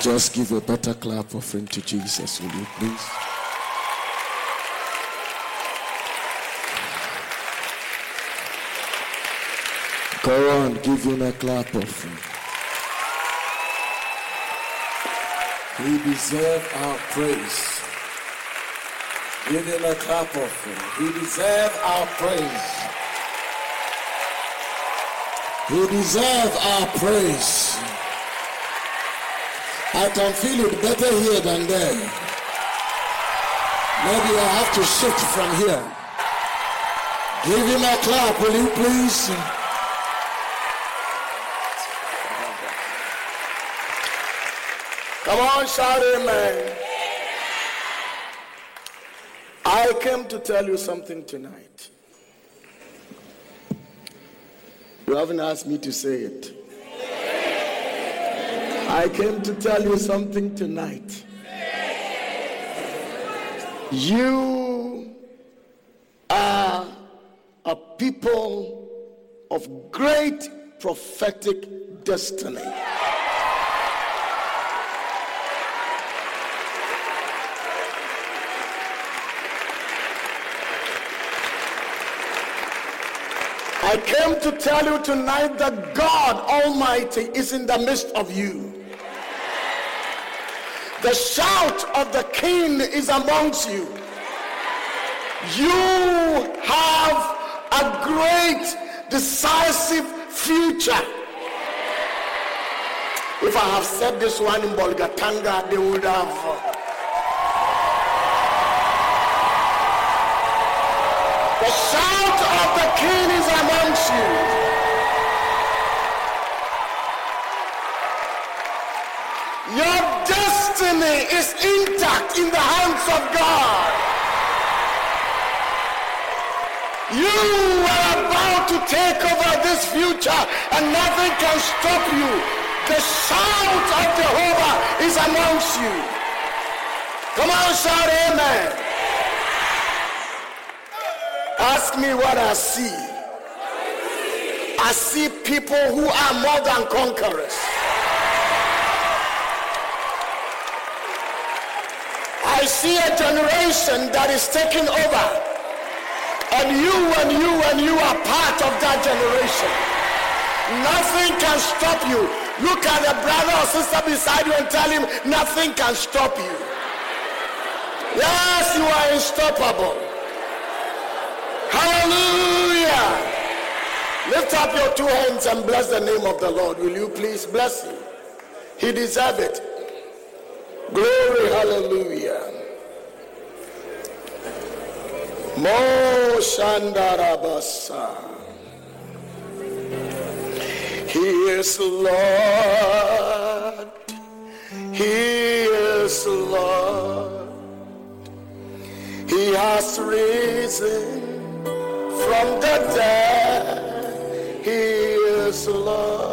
Just give a better clap offering to Jesus, will you please? Go on, give him a clap offering. He deserves our praise. Give him a clap offering. He deserves our praise. He deserves our praise. I can feel it better here than there. Maybe I have to shift from here. Give him a clap, will you please? Come on, shout amen. I came to tell you something tonight. You haven't asked me to say it. I came to tell you something tonight. You are a people of great prophetic destiny. I came to tell you tonight that God Almighty is in the midst of you. The shout of the king is amongst you. You have a great, decisive future. If I have said this one in Bolgatanga, they would have. The shout of the king is amongst you. Your destiny is intact in the hands of God. You are about to take over this future and nothing can stop you. The shout of Jehovah is amongst you. Come on, shout amen. Ask me what I see. I see people who are more than conquerors. I see a generation that is taking over. And you and you and you are part of that generation. Nothing can stop you. Look at the brother or sister beside you and tell him nothing can stop you. Yes, you are unstoppable. Hallelujah. Lift up your two hands and bless the name of the Lord. Will you please bless him? He deserves it. Glory, hallelujah. Mo Shandarabasa. He is Lord. He is Lord. He has risen from the dead. He is Lord.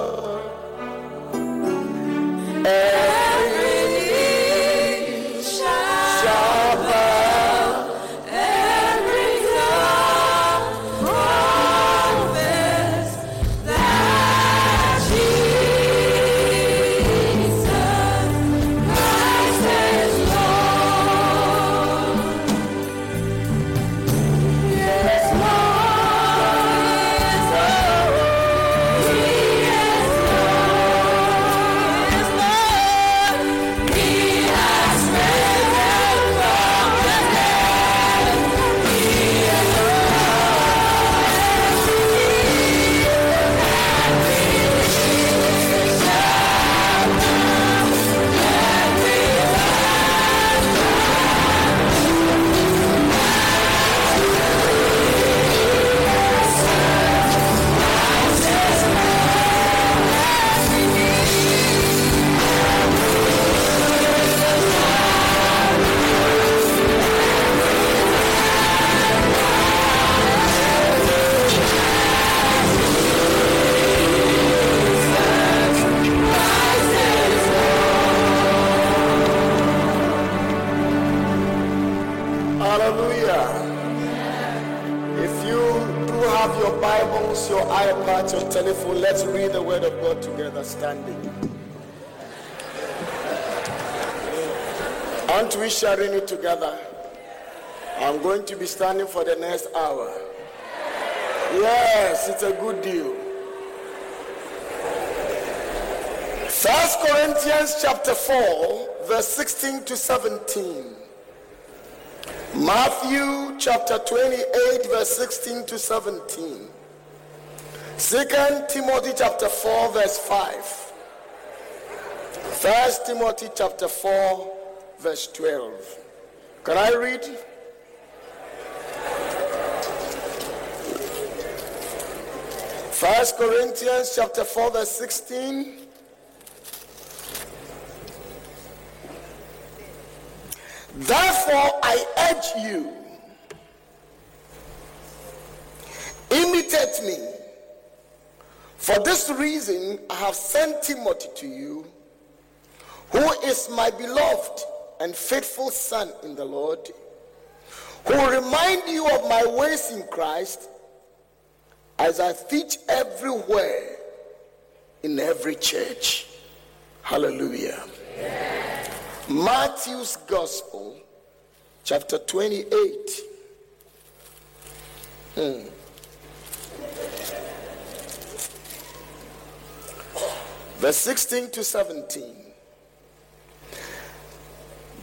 Your telephone, let's read the Word of God together standing. Aren't we sharing it together? I'm going to be standing for the next hour. Yes, it's a good deal. First Corinthians chapter 4, verse 16 to 17. Matthew chapter 28, verse 16 to 17. Second Timothy chapter 4, verse 5. First Timothy chapter 4, verse 12. Can I read? First Corinthians chapter 4, verse 16. Therefore, I urge you, imitate me. For this reason, I have sent Timothy to you, who is my beloved and faithful son in the Lord, who will remind you of my ways in Christ as I teach everywhere in every church. Hallelujah. Matthew's Gospel, chapter 28. Hmm. Verse 16 to 17.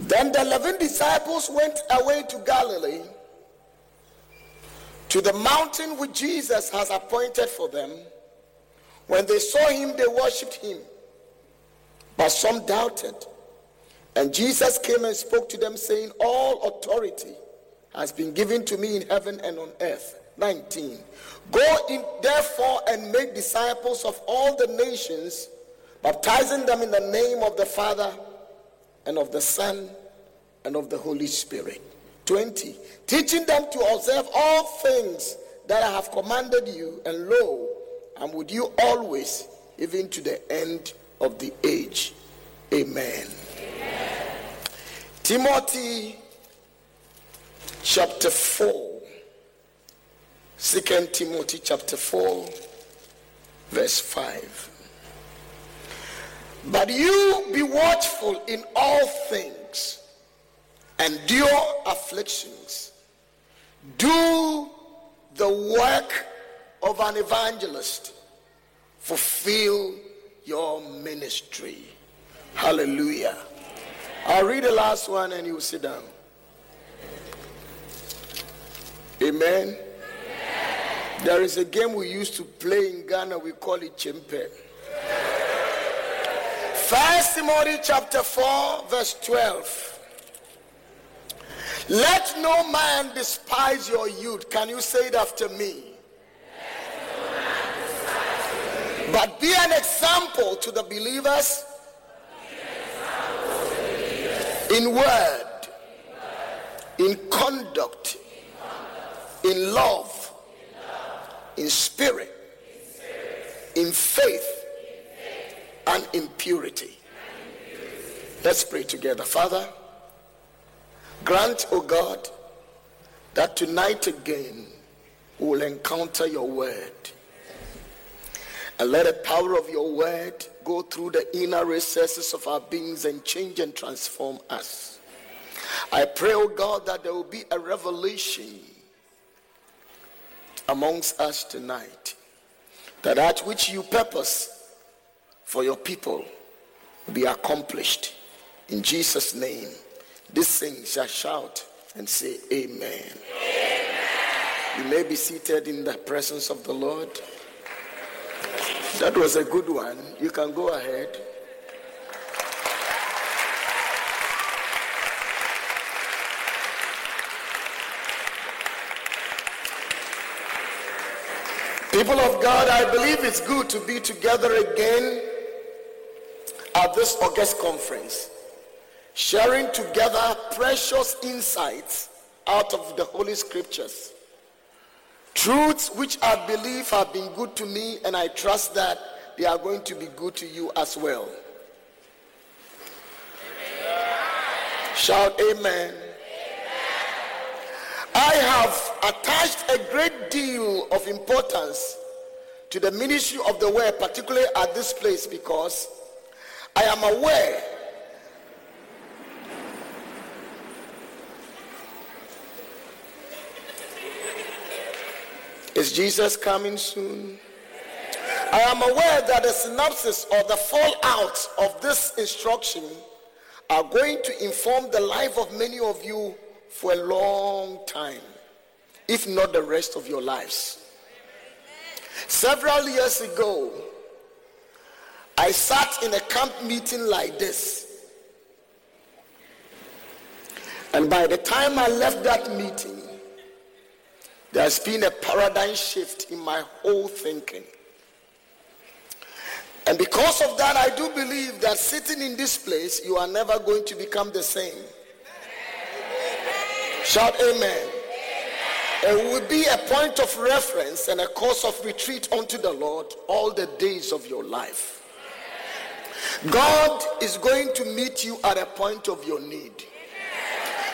Then the eleven disciples went away to Galilee, to the mountain which Jesus has appointed for them. When they saw him, they worshipped him, but some doubted. And Jesus came and spoke to them, saying, All authority has been given to me in heaven and on earth. 19. Go in, therefore, and make disciples of all the nations, baptizing them in the name of the Father and of the Son and of the Holy Spirit. 20. Teaching them to observe all things that I have commanded you, and lo, I'm with you always, even to the end of the age. Amen. Timothy chapter 4. 2 Timothy chapter 4, verse 5. But you be watchful in all things, endure afflictions, do the work of an evangelist, fulfill your ministry. Hallelujah. I'll read the last one and you sit down. Amen. There is a game we used to play in Ghana, we call it Chimpe. First Timothy chapter 4, verse 12. Let no man despise your youth. Can you say it after me? But be an example to the believers in word, in conduct, in love, in spirit, in faith, and in purity. Let's pray together. Father, grant, O God, that tonight again we will encounter your word. And let the power of your word go through the inner recesses of our beings and change and transform us. I pray, oh God, that there will be a revelation amongst us tonight. That that which you purpose for your people be accomplished. In Jesus' name, this thing shall shout and say, Amen. Amen. You may be seated in the presence of the Lord. That was a good one. You can go ahead. People of God, I believe it's good to be together again at this August conference, sharing together precious insights out of the Holy Scriptures. Truths which I believe have been good to me, and I trust that they are going to be good to you as well. Shout amen. amen. I have attached a great deal of importance to the ministry of the word, particularly at this place, because I am aware Is Jesus coming soon? I am aware that the synopsis or the fallout of this instruction are going to inform the life of many of you for a long time, if not the rest of your lives. Several years ago, I sat in a camp meeting like this. And by the time I left that meeting, there's been a paradigm shift in my whole thinking. And because of that, I do believe that sitting in this place, you are never going to become the same. Shout amen. It will be a point of reference and a course of retreat unto the Lord all the days of your life. God is going to meet you at a point of your need.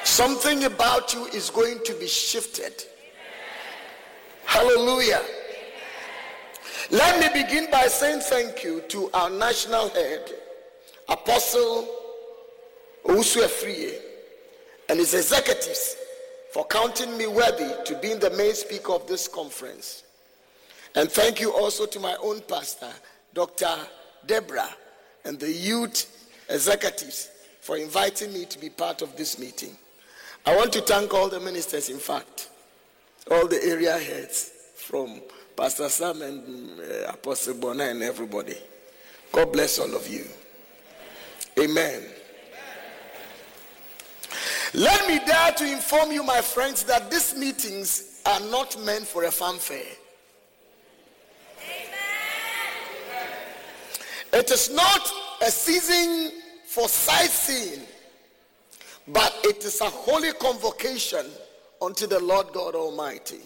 Something about you is going to be shifted. Hallelujah. Let me begin by saying thank you to our national head, Apostle Owusu Afriyie, and his executives for counting me worthy to be the main speaker of this conference. And thank you also to my own pastor, Dr. Deborah, and the youth executives for inviting me to be part of this meeting. I want to thank all the ministers, in fact, all the area heads from Pastor Sam and uh, Apostle Bona and everybody. God bless all of you. Amen. Let me dare to inform you, my friends, that these meetings are not meant for a fanfare. It is not a season for sightseeing, but it is a holy convocation unto the Lord God Almighty.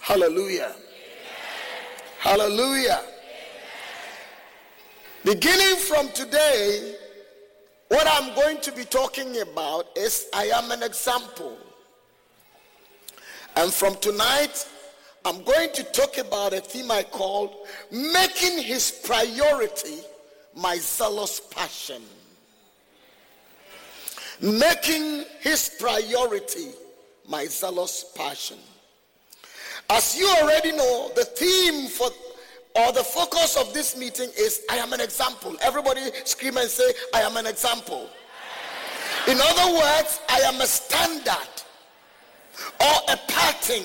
Hallelujah. Hallelujah. Beginning from today, what I'm going to be talking about is I am an example. And from tonight, I'm going to talk about a theme I called Making His Priority My Zealous Passion. Making His priority my zealous passion. As you already know, the theme for or the focus of this meeting is I am an example. Everybody scream and say, I am an example. In other words, I am a standard or a pattern,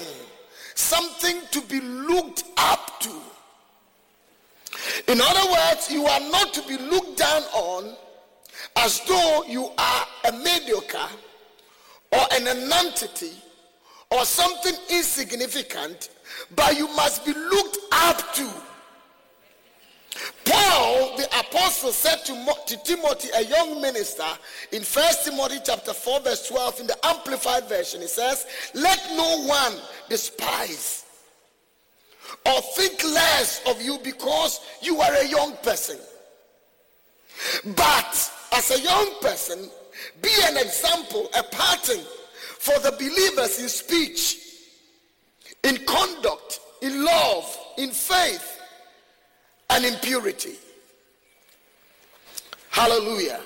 something to be looked up to. In other words, you are not to be looked down on as though you are a mediocre or an nonentity or something insignificant, but you must be looked up to. Paul, the apostle, said to, to Timothy, a young minister, in 1 Timothy chapter 4, verse 12, in the Amplified Version, he says, Let no one despise or think less of you because you are a young person. But as a young person, be an example, a pattern for the believers in speech, in conduct, in love, in faith, and impurity. Hallelujah.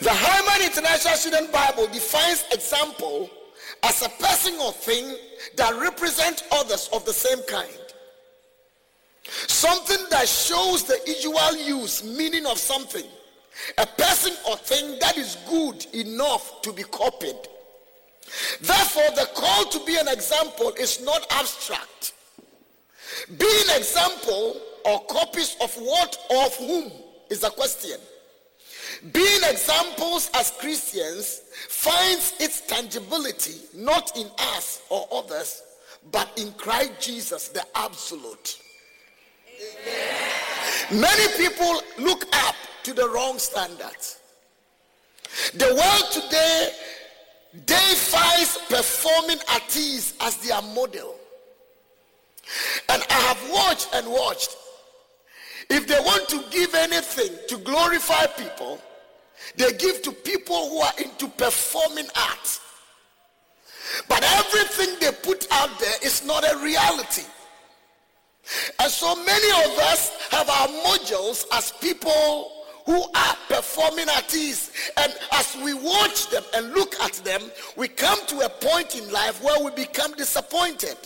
The Hyman International Student Bible defines example as a person or thing that represents others of the same kind. Something that shows the usual use, meaning of something. A person or thing that is good enough to be copied. Therefore, the call to be an example is not abstract. Being example or copies of what or of whom is a question. Being examples as Christians finds its tangibility not in us or others, but in Christ Jesus, the absolute. Many people look up to the wrong standards. The world today deifies performing artists as their model. And I have watched and watched. If they want to give anything to glorify people, they give to people who are into performing art. But everything they put out there is not a reality. And so many of us have our modules as people who are performing artists And as we watch them and look at them, we come to a point in life where we become disappointed.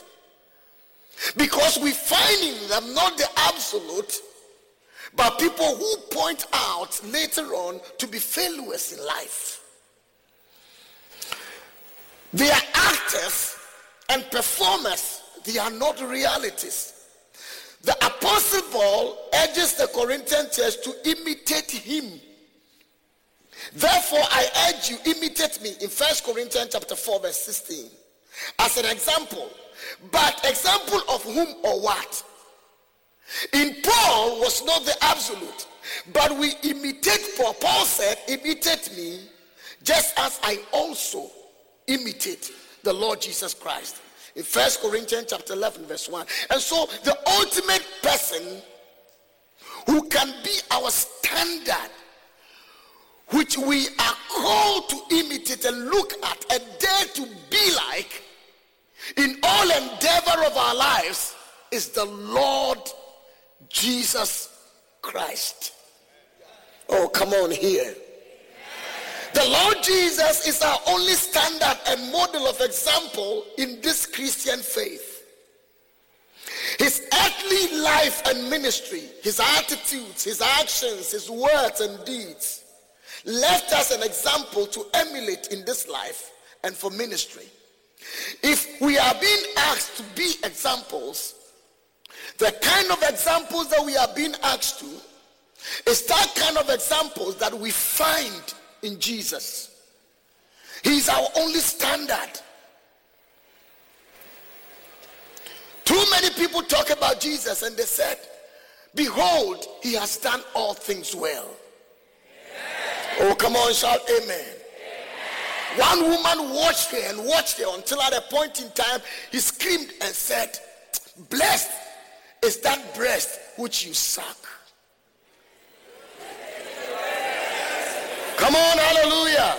Because we find in them not the absolute, but people who point out later on to be failures in life. They are actors and performers, they are not realities. The Apostle Paul urges the Corinthian church to imitate him. Therefore, I urge you, imitate me in First Corinthians chapter 4, verse 16. As an example. But example of whom or what? In Paul was not the absolute, but we imitate Paul. Paul said, imitate me, just as I also imitate the Lord Jesus Christ in First Corinthians chapter 11, verse 1. And so the ultimate person who can be our standard, which we are called to imitate and look at and dare to be like in all endeavor of our lives, is the Lord Jesus Christ. Oh, come on here. The Lord Jesus is our only standard and model of example in this Christian faith. His earthly life and ministry, his attitudes, his actions, his words and deeds left us an example to emulate in this life and for ministry. If we are being asked to be examples, the kind of examples that we are being asked to is that kind of examples that we find in Jesus. He's our only standard. Too many people talk about Jesus and they said, Behold, he has done all things well. Oh, come on, shout amen. One woman watched her and watched her until at a point in time he screamed and said, Blessed is that breast which you suck. Come on, hallelujah.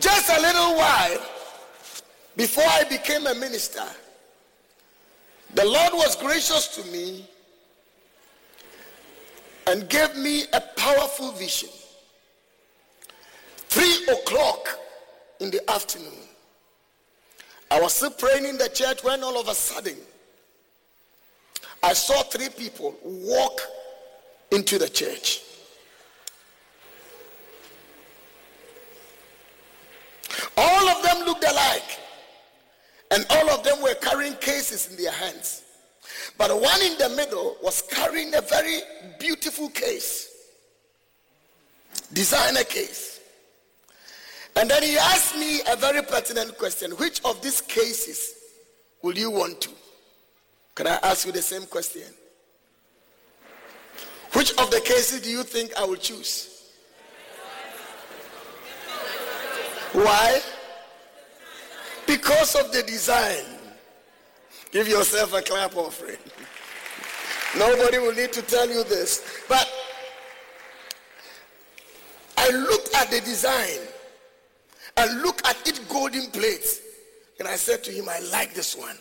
Just a little while before I became a minister, the Lord was gracious to me and gave me a powerful vision. Three o'clock in the afternoon, I was still praying in the church when all of a sudden I saw three people walk into the church. All of them looked alike. And all of them were carrying cases in their hands. But the one in the middle was carrying a very beautiful case, designer case. And then he asked me a very pertinent question Which of these cases will you want to? Can I ask you the same question? Which of the cases do you think I will choose? Why? Because of the design. Give yourself a clap offering. Nobody will need to tell you this. But I looked at the design and looked at its golden plates. And I said to him, I like this one.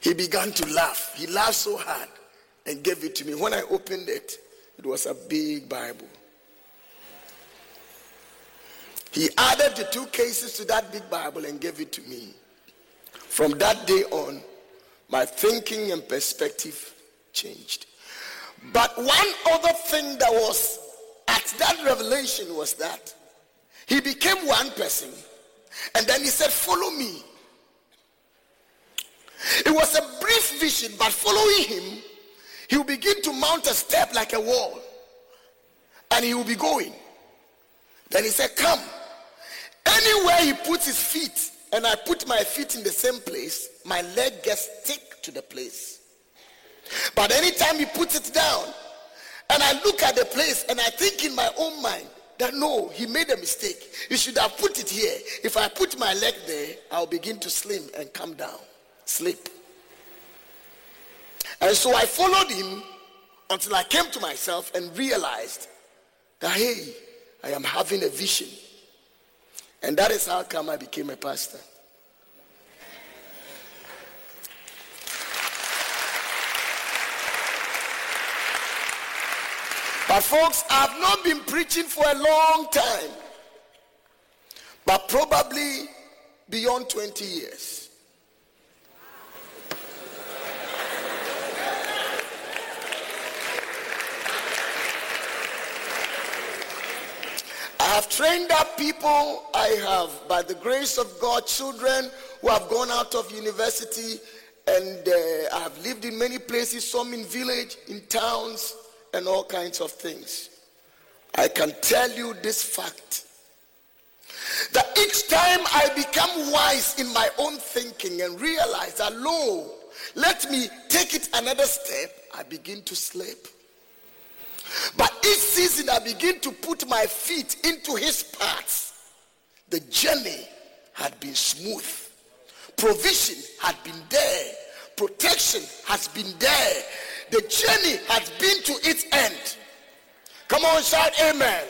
He began to laugh. He laughed so hard and gave it to me. When I opened it, it was a big Bible. He added the two cases to that big Bible and gave it to me. From that day on, my thinking and perspective changed. But one other thing that was at that revelation was that he became one person and then he said, Follow me. It was a brief vision, but following him, he will begin to mount a step like a wall and he will be going. Then he said, Come. Anywhere he puts his feet, and I put my feet in the same place, my leg gets stick to the place. But anytime he puts it down, and I look at the place, and I think in my own mind that no, he made a mistake. He should have put it here. If I put my leg there, I'll begin to slim and come down, sleep. And so I followed him until I came to myself and realized that hey, I am having a vision. And that is how come I became a pastor. But folks, I've not been preaching for a long time, but probably beyond 20 years. Have trained up people. I have, by the grace of God, children who have gone out of university and uh, I have lived in many places, some in village, in towns, and all kinds of things. I can tell you this fact that each time I become wise in my own thinking and realize that, lo, let me take it another step, I begin to sleep. But each season I begin to put my feet into his paths. The journey had been smooth. Provision had been there. Protection has been there. The journey has been to its end. Come on, shout amen.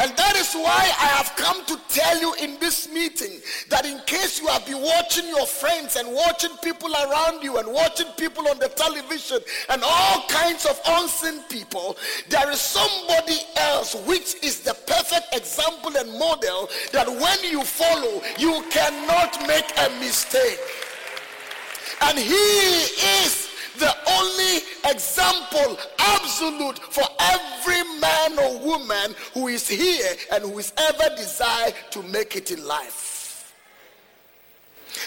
And that is why I have come to tell you in this meeting that in case you have been watching your friends and watching people around you and watching people on the television and all kinds of unseen people, there is somebody else which is the perfect example and model that when you follow, you cannot make a mistake. And he is the only example, absolute, for every man or woman who is here and who is ever desired to make it in life.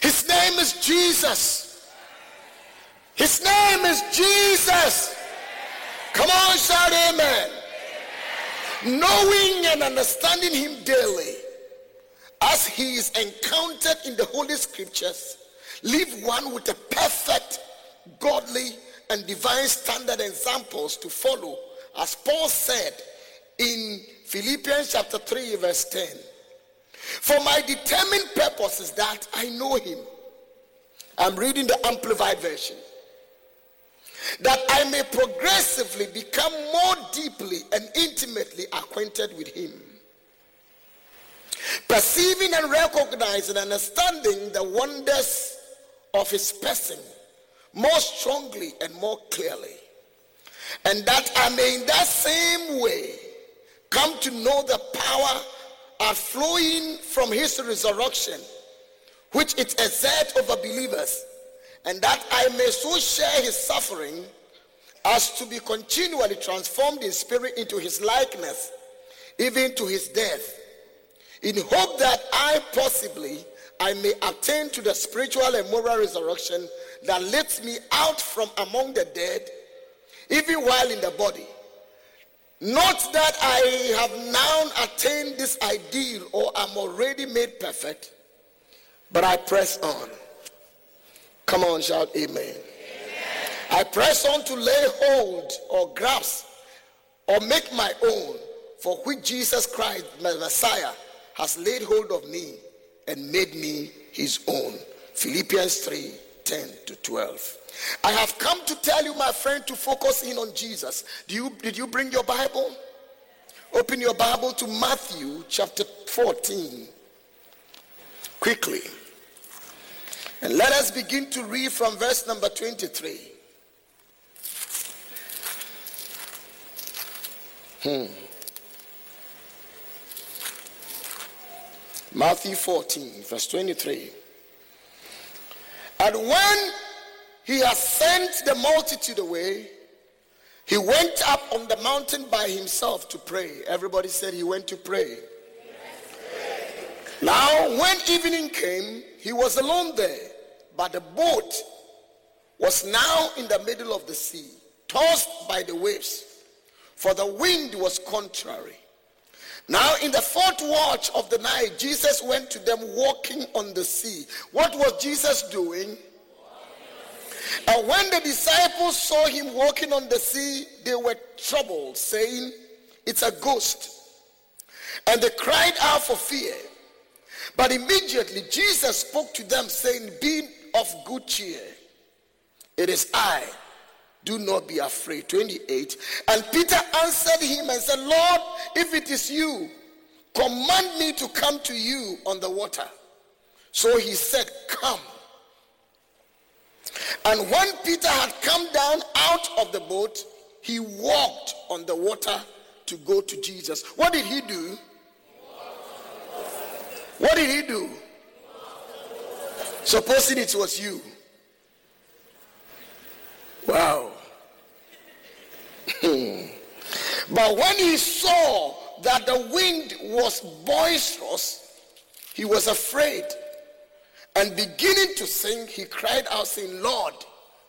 His name is Jesus. His name is Jesus. Come on, shout amen. Knowing and understanding him daily as he is encountered in the Holy Scriptures, leave one with a perfect godly and divine standard examples to follow, as Paul said in Philippians chapter 3, verse 10. For my determined purpose is that I know him. I'm reading the Amplified Version. That I may progressively become more deeply and intimately acquainted with him. Perceiving and recognizing and understanding the wonders of his person more strongly and more clearly. And that I may in that same way come to know the power are flowing from his resurrection, which it exerts over believers, and that I may so share his suffering as to be continually transformed in spirit into his likeness, even to his death, in hope that I possibly I may attain to the spiritual and moral resurrection that lifts me out from among the dead, even while in the body. Not that I have now attained this ideal or am already made perfect, but I press on. Come on, shout amen. amen. I press on to lay hold or grasp or make my own for which Jesus Christ, my Messiah, has laid hold of me and made me his own. Philippians 3 10 to 12. I have come to tell you, my friend, to focus in on Jesus. Do you, did you bring your Bible? Open your Bible to Matthew chapter 14. Quickly. And let us begin to read from verse number 23. Hmm. Matthew 14, verse 23. And when he had sent the multitude away, he went up on the mountain by himself to pray. Everybody said he went to pray. Now, when evening came, he was alone there, but the boat was now in the middle of the sea, tossed by the waves, for the wind was contrary. Now, in the fourth watch of the night, Jesus went to them walking on the sea. What was Jesus doing? And when the disciples saw him walking on the sea, they were troubled, saying, It's a ghost. And they cried out for fear. But immediately Jesus spoke to them, saying, Be of good cheer. It is I. Do not be afraid. 28. And Peter answered him and said, Lord, if it is you, command me to come to you on the water. So he said, Come. And when Peter had come down out of the boat, he walked on the water to go to Jesus. What did he do? What did he do? Supposing it was you. Wow. Hmm. but when he saw that the wind was boisterous, he was afraid. And beginning to sing, he cried out, saying, Lord,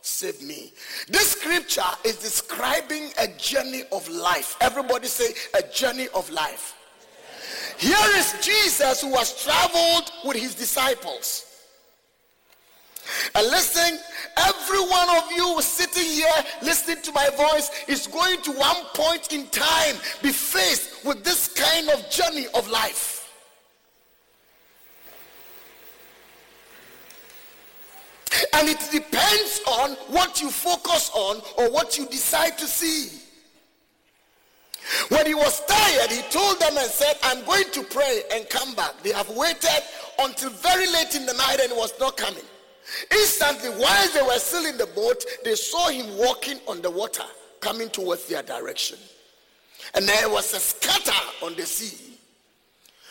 save me. This scripture is describing a journey of life. Everybody say, a journey of life. Here is Jesus who has traveled with his disciples. And listen, every one of you sitting here listening to my voice is going to one point in time be faced with this kind of journey of life. And it depends on what you focus on or what you decide to see. When he was tired, he told them and said, I'm going to pray and come back. They have waited until very late in the night and he was not coming. Instantly, while they were still in the boat, they saw him walking on the water, coming towards their direction. And there was a scatter on the sea.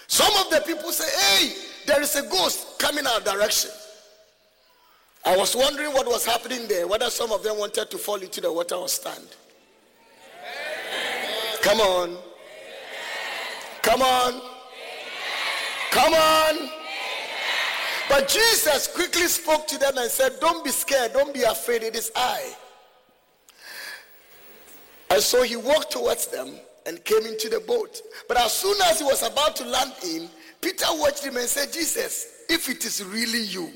Some of the people say, Hey, there is a ghost coming our direction. I was wondering what was happening there, whether some of them wanted to fall into the water or stand. Come on. Come on. Come on. But Jesus quickly spoke to them and said, Don't be scared, don't be afraid, it is I. And so he walked towards them and came into the boat. But as soon as he was about to land in, Peter watched him and said, Jesus, if it is really you,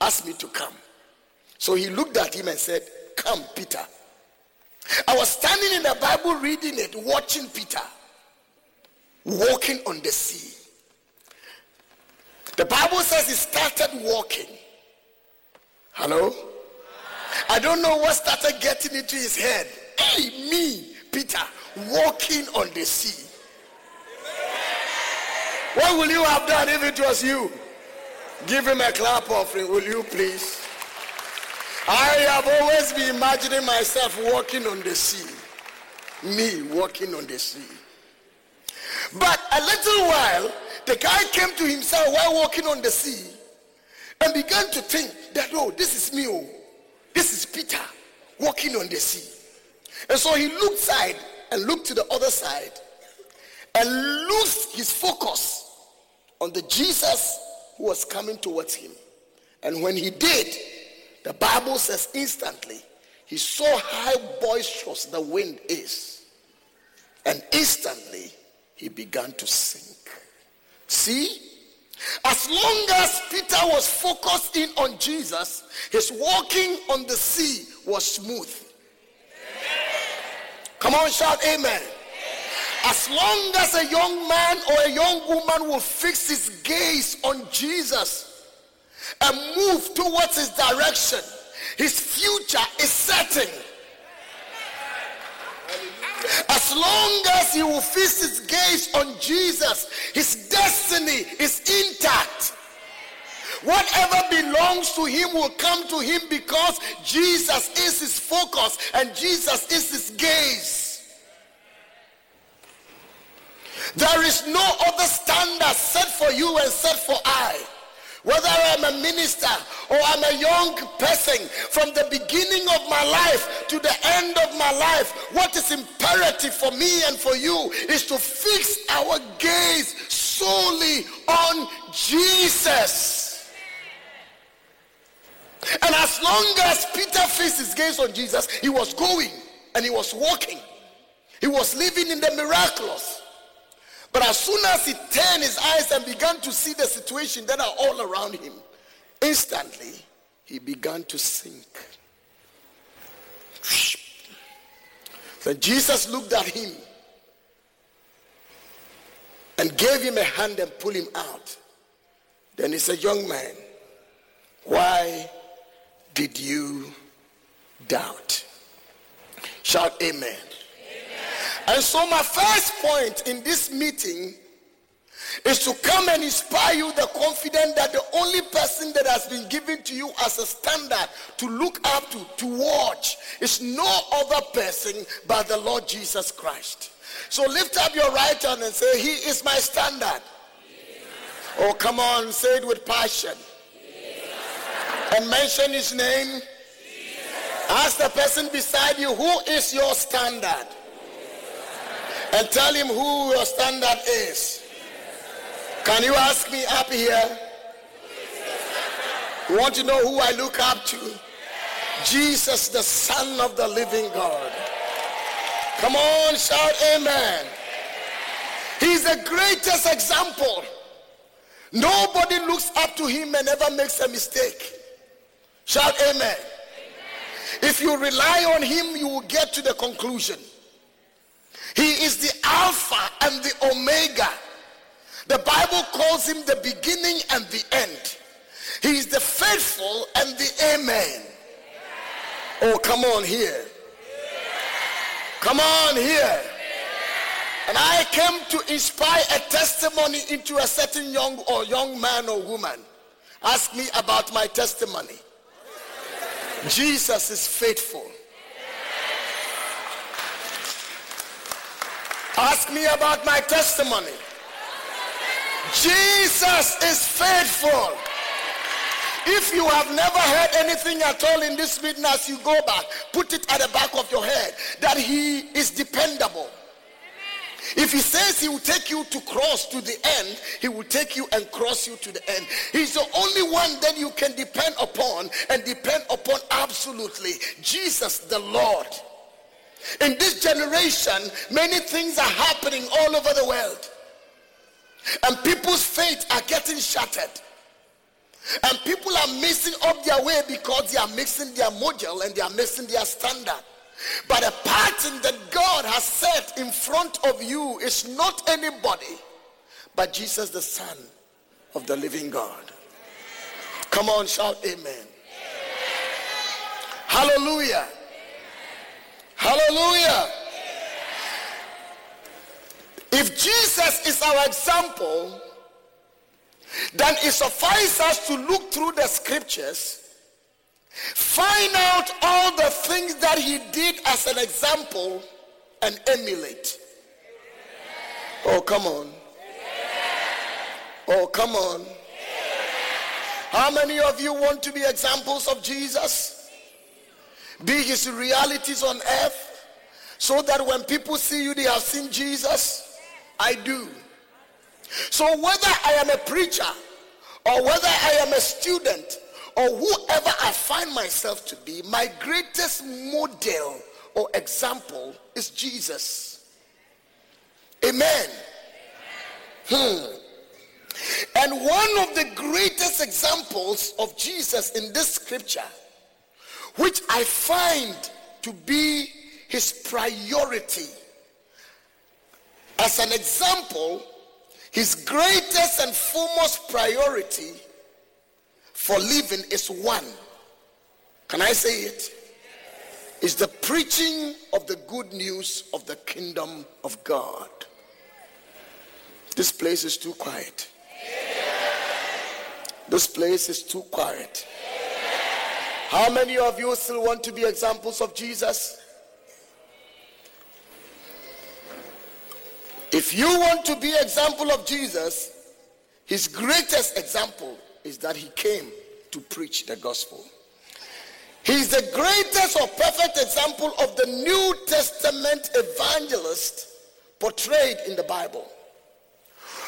ask me to come. So he looked at him and said, Come, Peter. I was standing in the Bible reading it, watching Peter walking on the sea. The Bible says he started walking. Hello? I don't know what started getting into his head. Hey, me, Peter, walking on the sea. What will you have done if it was you? Give him a clap offering, will you please? I have always been imagining myself walking on the sea. Me walking on the sea. But a little while, the guy came to himself while walking on the sea and began to think that, oh, this is me, oh, this is Peter walking on the sea. And so he looked side and looked to the other side and lost his focus on the Jesus who was coming towards him. And when he did, the Bible says instantly he saw how boisterous the wind is. And instantly he began to sink. See? As long as Peter was focused in on Jesus, his walking on the sea was smooth. Come on, shout amen. As long as a young man or a young woman will fix his gaze on Jesus and move towards his direction, his future is certain. As long as he will fix his gaze on Jesus, his destiny is intact. Whatever belongs to him will come to him because Jesus is his focus and Jesus is his gaze. There is no other standard set for you and set for I. Whether I'm a minister or I'm a young person, from the beginning of my life to the end of my life, what is imperative for me and for you is to fix our gaze solely on Jesus. And as long as Peter fixed his gaze on Jesus, he was going and he was walking. He was living in the miraculous. But as soon as he turned his eyes and began to see the situation that are all around him, instantly he began to sink. Then Jesus looked at him and gave him a hand and pulled him out. Then he said, Young man, why did you doubt? Shout amen. And so, my first point in this meeting is to come and inspire you the confidence that the only person that has been given to you as a standard to look up to, to watch, is no other person but the Lord Jesus Christ. So lift up your right hand and say, He is my standard. Oh, come on, say it with passion. And mention his name. Ask the person beside you, Who is your standard? And tell him who your standard is. Can you ask me up here? You want to know who I look up to? Jesus, the Son of the living God. Come on, shout amen. He's the greatest example. Nobody looks up to him and never makes a mistake. Shout amen. If you rely on him, you will get to the conclusion. He is the Alpha and the Omega. The Bible calls him the beginning and the end. He is the faithful and the Amen. Oh, come on here. Come on here. And I came to inspire a testimony into a certain young or young man or woman. Ask me about my testimony. Jesus is faithful. Ask me about my testimony. Jesus is faithful. If you have never heard anything at all in this meeting as you go back, put it at the back of your head that he is dependable. If he says he will take you to cross to the end, he will take you and cross you to the end. He's the only one that you can depend upon and depend upon absolutely. Jesus the Lord. In this generation, many things are happening all over the world. And people's faith are getting shattered. And people are missing up their way because they are mixing their model and they are missing their standard. But a pattern that God has set in front of you is not anybody but Jesus, the Son of the living God. Come on, shout amen. Hallelujah. Hallelujah. If Jesus is our example, then it suffices us to look through the scriptures, find out all the things that he did as an example, and emulate. Oh, come on. Oh, come on. How many of you want to be examples of Jesus? Be his realities on earth so that when people see you, they have seen Jesus? I do. So whether I am a preacher or whether I am a student or whoever I find myself to be, my greatest model or example is Jesus. Amen. Hmm. And one of the greatest examples of Jesus in this scripture, which I find to be his priority, as an example, his greatest and foremost priority for living is one. Can I say it? Is the preaching of the good news of the kingdom of God. This place is too quiet. This place is too quiet. How many of you still want to be examples of Jesus? If you want to be example of Jesus, his greatest example is that he came to preach the gospel. He's the greatest or perfect example of the New Testament evangelist portrayed in the Bible.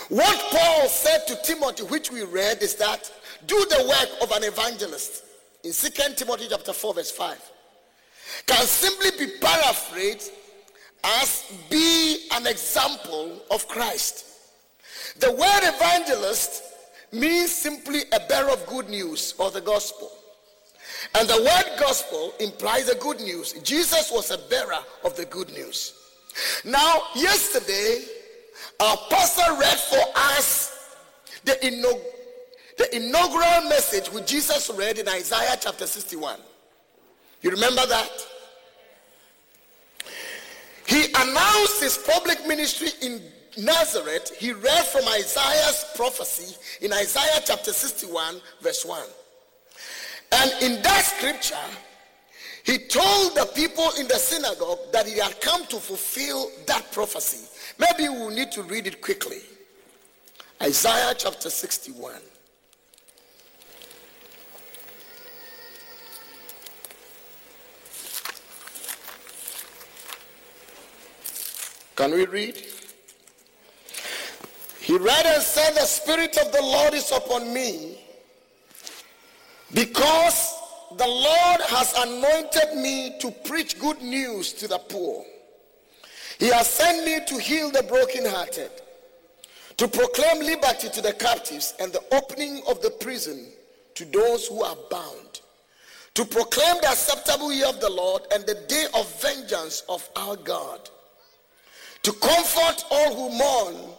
What Paul said to Timothy, which we read, is that do the work of an evangelist in 2 Timothy chapter 4, verse 5. Can simply be paraphrased as be an example of Christ. The word evangelist means simply a bearer of good news or the gospel. And the word gospel implies the good news. Jesus was a bearer of the good news. Now, yesterday, our pastor read for us the, inaug- the inaugural message which Jesus read in Isaiah chapter 61. You remember that? He announced his public ministry in Nazareth, he read from Isaiah's prophecy in Isaiah chapter 61, verse 1. And in that scripture, he told the people in the synagogue that he had come to fulfill that prophecy. Maybe we'll need to read it quickly. Isaiah chapter 61. Can we read? He read and said, The Spirit of the Lord is upon me because the Lord has anointed me to preach good news to the poor. He has sent me to heal the brokenhearted, to proclaim liberty to the captives and the opening of the prison to those who are bound, to proclaim the acceptable year of the Lord and the day of vengeance of our God, to comfort all who mourn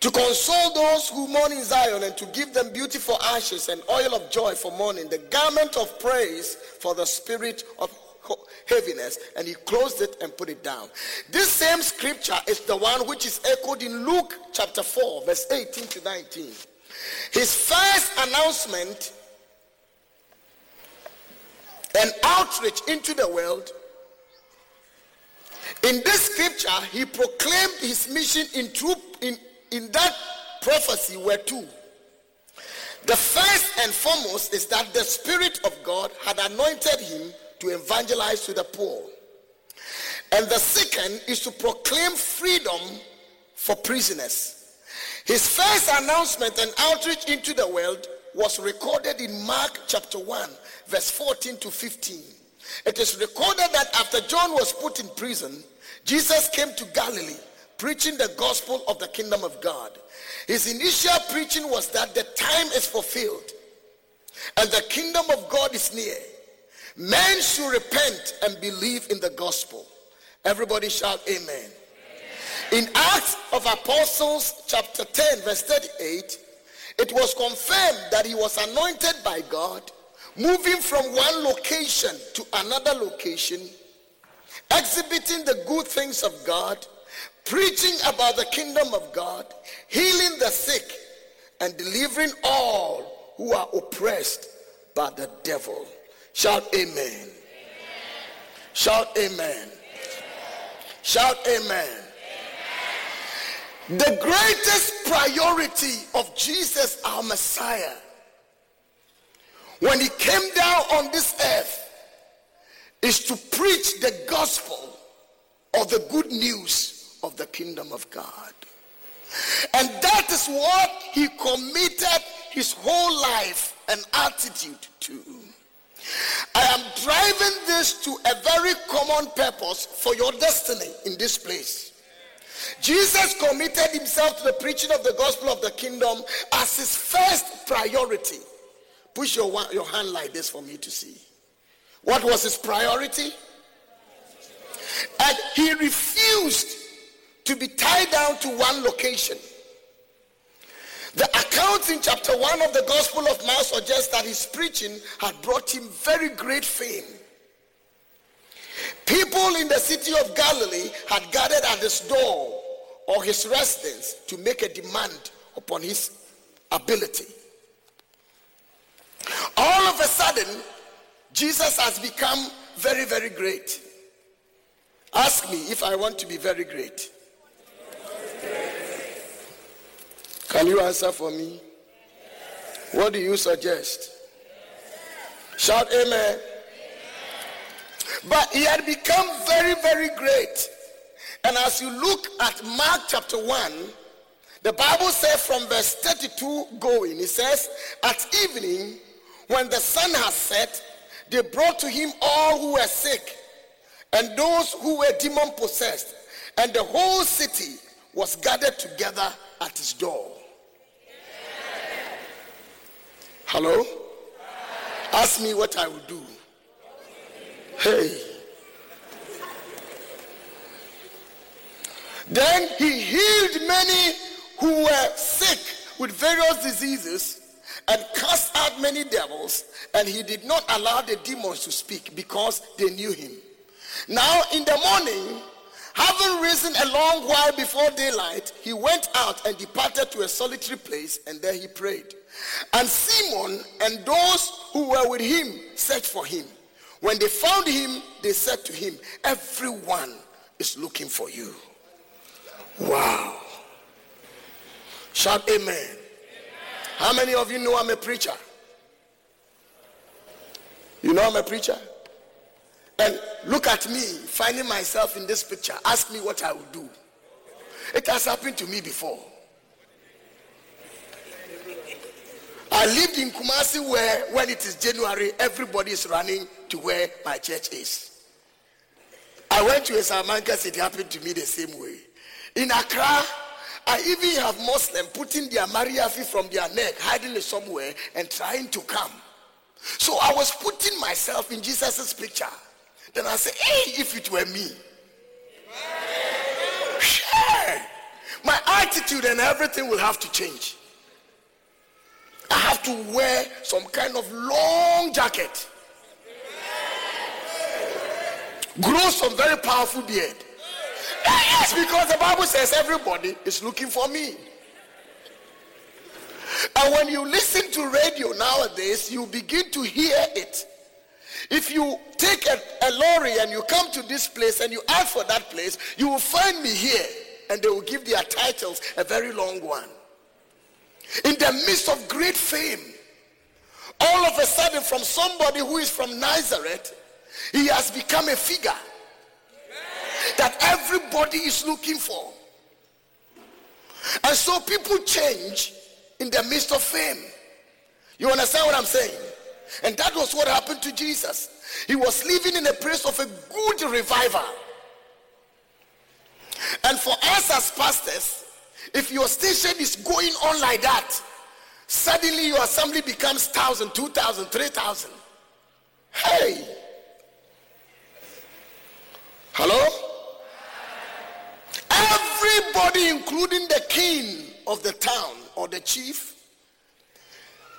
to console those who mourn in Zion and to give them beautiful ashes and oil of joy for mourning, the garment of praise for the spirit of heaviness. And he closed it and put it down. This same scripture is the one which is echoed in Luke chapter 4, verse 18 to 19. His first announcement and outreach into the world. In this scripture, he proclaimed his mission in, true, in, in that prophecy were two. The first and foremost is that the Spirit of God had anointed him to evangelize to the poor. And the second is to proclaim freedom for prisoners. His first announcement and outreach into the world was recorded in Mark chapter 1, verse 14 to 15. It is recorded that after John was put in prison, Jesus came to Galilee preaching the gospel of the kingdom of God. His initial preaching was that the time is fulfilled and the kingdom of God is near. Men should repent and believe in the gospel. Everybody shout amen. In Acts of Apostles, chapter 10, verse 38, it was confirmed that he was anointed by God, moving from one location to another location, exhibiting the good things of God preaching about the kingdom of God, healing the sick, and delivering all who are oppressed by the devil. Shout amen. amen. Shout amen. amen. Shout amen. amen. The greatest priority of Jesus, our Messiah, when he came down on this earth, is to preach the gospel of the good news of the kingdom of God. And that is what he committed his whole life and attitude to. I am driving this to a very common purpose for your destiny in this place. Jesus committed himself to the preaching of the gospel of the kingdom as his first priority. Push your, your hand like this for me to see. What was his priority? And he refused to be tied down to one location. The accounts in chapter 1 of the Gospel of Mark suggest that his preaching had brought him very great fame. People in the city of Galilee had gathered at his door or his residence to make a demand upon his ability. Sudden, Jesus has become very, very great. Ask me if I want to be very great. Can you answer for me? What do you suggest? Shout amen. But he had become very, very great. And as you look at Mark chapter 1, the Bible says from verse 32 going, it says, At evening, when the sun has set, they brought to him all who were sick and those who were demon possessed, and the whole city was gathered together at his door. Hello? Ask me what I will do. Hey. Then he healed many who were sick with various diseases and cast out many devils, and he did not allow the demons to speak because they knew him. Now, in the morning, Having risen a long while before daylight, he went out and departed to a solitary place, and there he prayed. And Simon and those who were with him searched for him. When they found him, they said to him, Everyone is looking for you. Wow. Shout amen. How many of you know I'm a preacher? You know I'm a preacher? And look at me finding myself in this picture. Ask me what I will do. It has happened to me before. I lived in Kumasi where when it is January, everybody is running to where my church is. I went to a Salamanca, it happened to me the same way. In Accra, I even have Muslims putting their mariafi from their neck, hiding it somewhere, and trying to come. So I was putting myself in Jesus' picture. Then I said, hey, if it were me. My attitude and everything will have to change. I have to wear some kind of long jacket. Grow some very powerful beard. Yes, because the Bible says everybody is looking for me. And when you listen to radio nowadays, you begin to hear it. If you take a, a, lorry and you come to this place and you ask for that place, you will find me here. And they will give their titles a very long one. In the midst of great fame, all of a sudden, from somebody who is from Nazareth, he has become a figure that everybody is looking for. And so people change in the midst of fame. You understand what I'm saying? And that was what happened to Jesus. He was living in a place of a good revival. And for us as pastors, if your station is going on like that, suddenly your assembly becomes 1,000, 2,000, 3,000. Hey! Hello? Everybody, including the king of the town or the chief,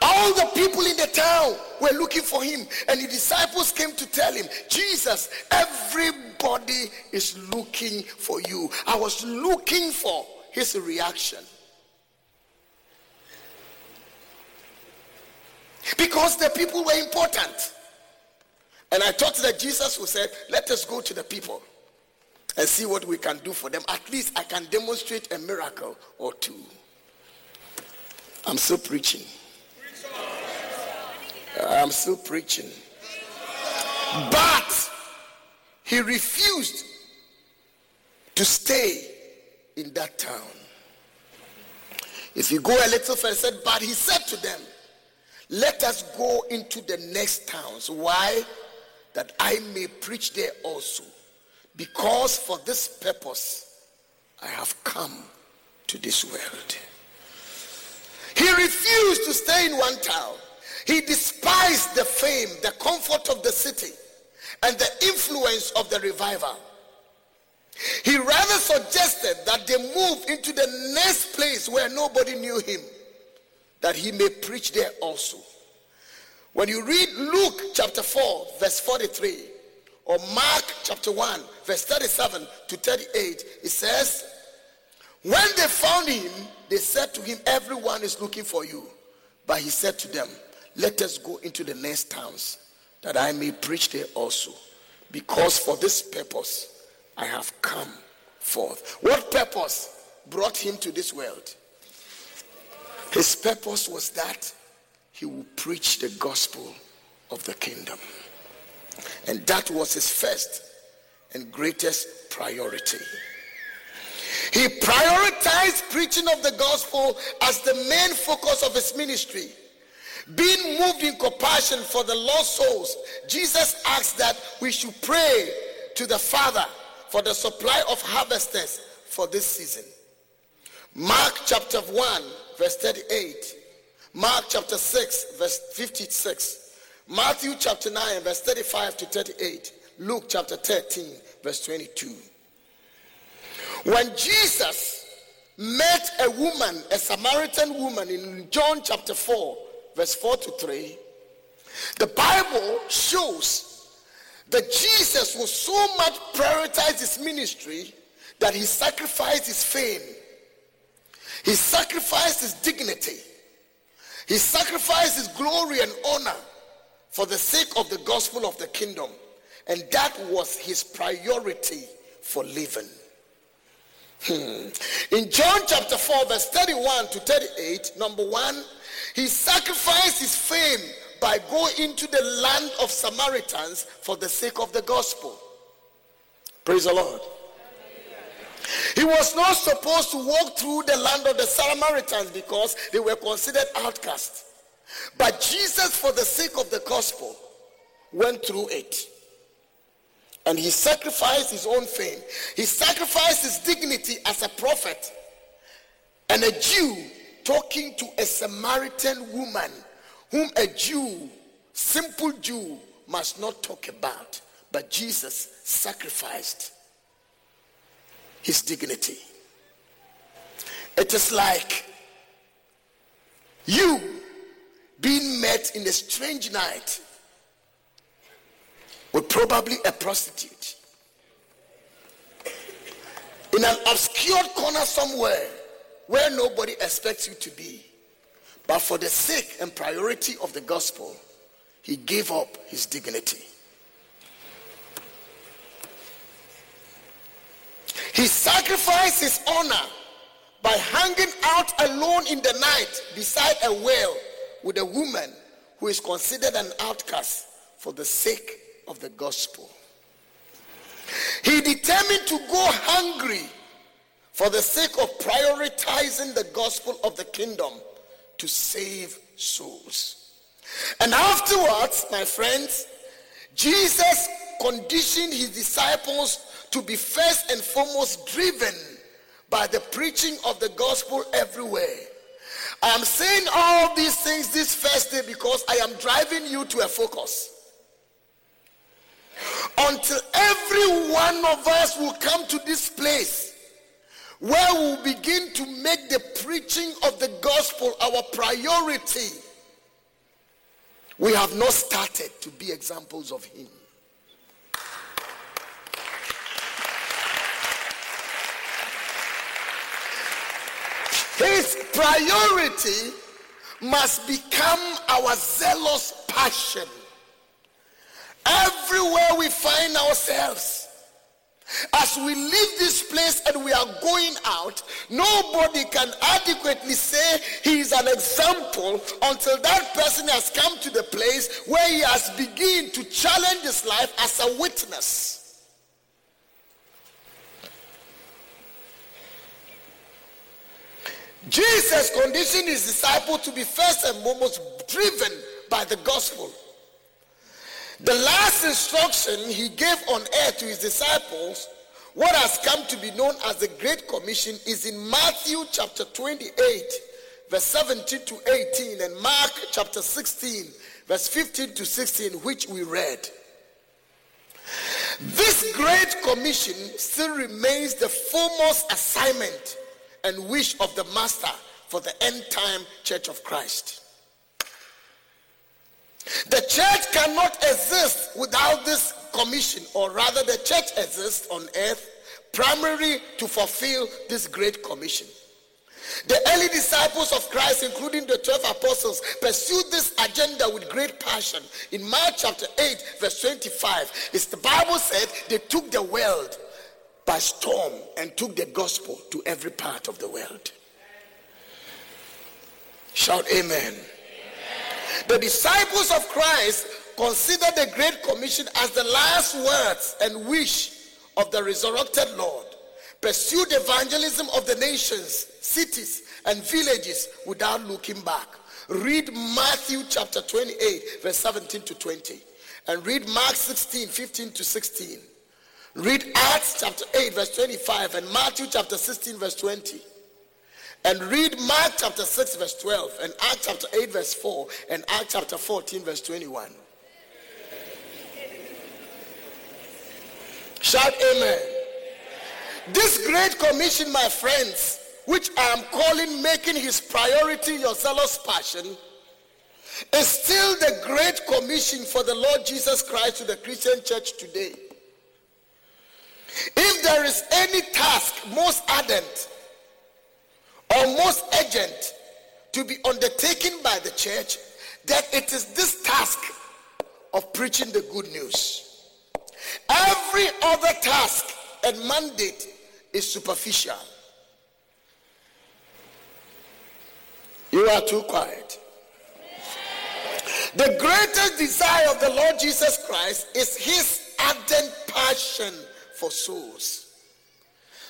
all the people in the town were looking for him, and the disciples came to tell him, Jesus, everybody is looking for you. I was looking for his reaction. Because the people were important. And I thought that Jesus would say, Let us go to the people and see what we can do for them. At least I can demonstrate a miracle or two. I'm still preaching. I'm still preaching. But he refused to stay in that town. If you go a little further, said, but he said to them, let us go into the next towns. Why? That I may preach there also. Because for this purpose I have come to this world. He refused to stay in one town. He despised the fame, the comfort of the city, and the influence of the revival. He rather suggested that they move into the next place where nobody knew him, that he may preach there also. When you read Luke chapter 4, verse 43, or Mark chapter 1, verse 37 to 38, it says, When they found him, they said to him, Everyone is looking for you. But he said to them, Let us go into the next towns, that I may preach there also. Because for this purpose I have come forth. What purpose brought him to this world? His purpose was that he would preach the gospel of the kingdom. And that was his first and greatest priority. He prioritized preaching of the gospel as the main focus of his ministry. Being moved in compassion for the lost souls, Jesus asked that we should pray to the Father for the supply of harvesters for this season. Mark chapter 1, verse 38. Mark chapter 6, verse 56. Matthew chapter 9, verse 35 to 38. Luke chapter 13, verse 22. When Jesus met a woman, a Samaritan woman in John chapter 4, verse 4 to 3, the Bible shows that Jesus was so much prioritized his ministry that he sacrificed his fame, he sacrificed his dignity, he sacrificed his glory and honor for the sake of the gospel of the kingdom. And that was his priority for living. Hmm. In John chapter 4, verse 31 to 38, number one, he sacrificed his fame by going into the land of Samaritans for the sake of the gospel. Praise the Lord. He was not supposed to walk through the land of the Samaritans because they were considered outcasts. But Jesus, for the sake of the gospel, went through it. And he sacrificed his own fame. He sacrificed his dignity as a prophet. And a Jew talking to a Samaritan woman whom a Jew, simple Jew, must not talk about. But Jesus sacrificed his dignity. It is like you being met in a strange night with probably a prostitute in an obscure corner somewhere where nobody expects you to be. But for the sake and priority of the gospel, he gave up his dignity. He sacrificed his honor by hanging out alone in the night beside a well with a woman who is considered an outcast for the sake of the gospel. He determined to go hungry for the sake of prioritizing the gospel of the kingdom to save souls. And afterwards, my friends, Jesus conditioned his disciples to be first and foremost driven by the preaching of the gospel everywhere. I am saying all these things this first day because I am driving you to a focus. Until every one of us will come to this place where we will begin to make the preaching of the gospel our priority, we have not started to be examples of Him. His priority must become our zealous passion. Everywhere we find ourselves, as we leave this place and we are going out, nobody can adequately say he is an example until that person has come to the place where he has begun to challenge his life as a witness. Jesus conditioned his disciple to be first and foremost driven by the gospel. The last instruction he gave on earth to his disciples, what has come to be known as the Great Commission, is in Matthew chapter 28, verse 17 to 18, and Mark chapter 16, verse 15 to 16, which we read. This Great Commission still remains the foremost assignment and wish of the Master for the end time church of Christ. The church cannot exist without this commission, or rather, the church exists on earth primarily to fulfill this great commission. The early disciples of Christ, including the 12 apostles, pursued this agenda with great passion. In Mark chapter 8, verse 25, it's the Bible said they took the world by storm and took the gospel to every part of the world. Shout amen. The disciples of Christ consider the Great Commission as the last words and wish of the resurrected Lord. Pursued evangelism of the nations, cities, and villages without looking back. Read Matthew chapter 28, verse 17 to 20, and read Mark 16, 15 to 16. Read Acts chapter 8, verse 25, and Matthew chapter 16, verse 20. And read Mark chapter 6, verse 12, and Acts chapter 8, verse 4, and Acts chapter 14, verse 21. Shout amen. This great commission, my friends, which I am calling making his priority your zealous passion, is still the great commission for the Lord Jesus Christ to the Christian church today. If there is any task most ardent or most urgent to be undertaken by the church, then it is this task of preaching the good news. Every other task and mandate is superficial. You are too quiet. The greatest desire of the Lord Jesus Christ is his ardent passion for souls.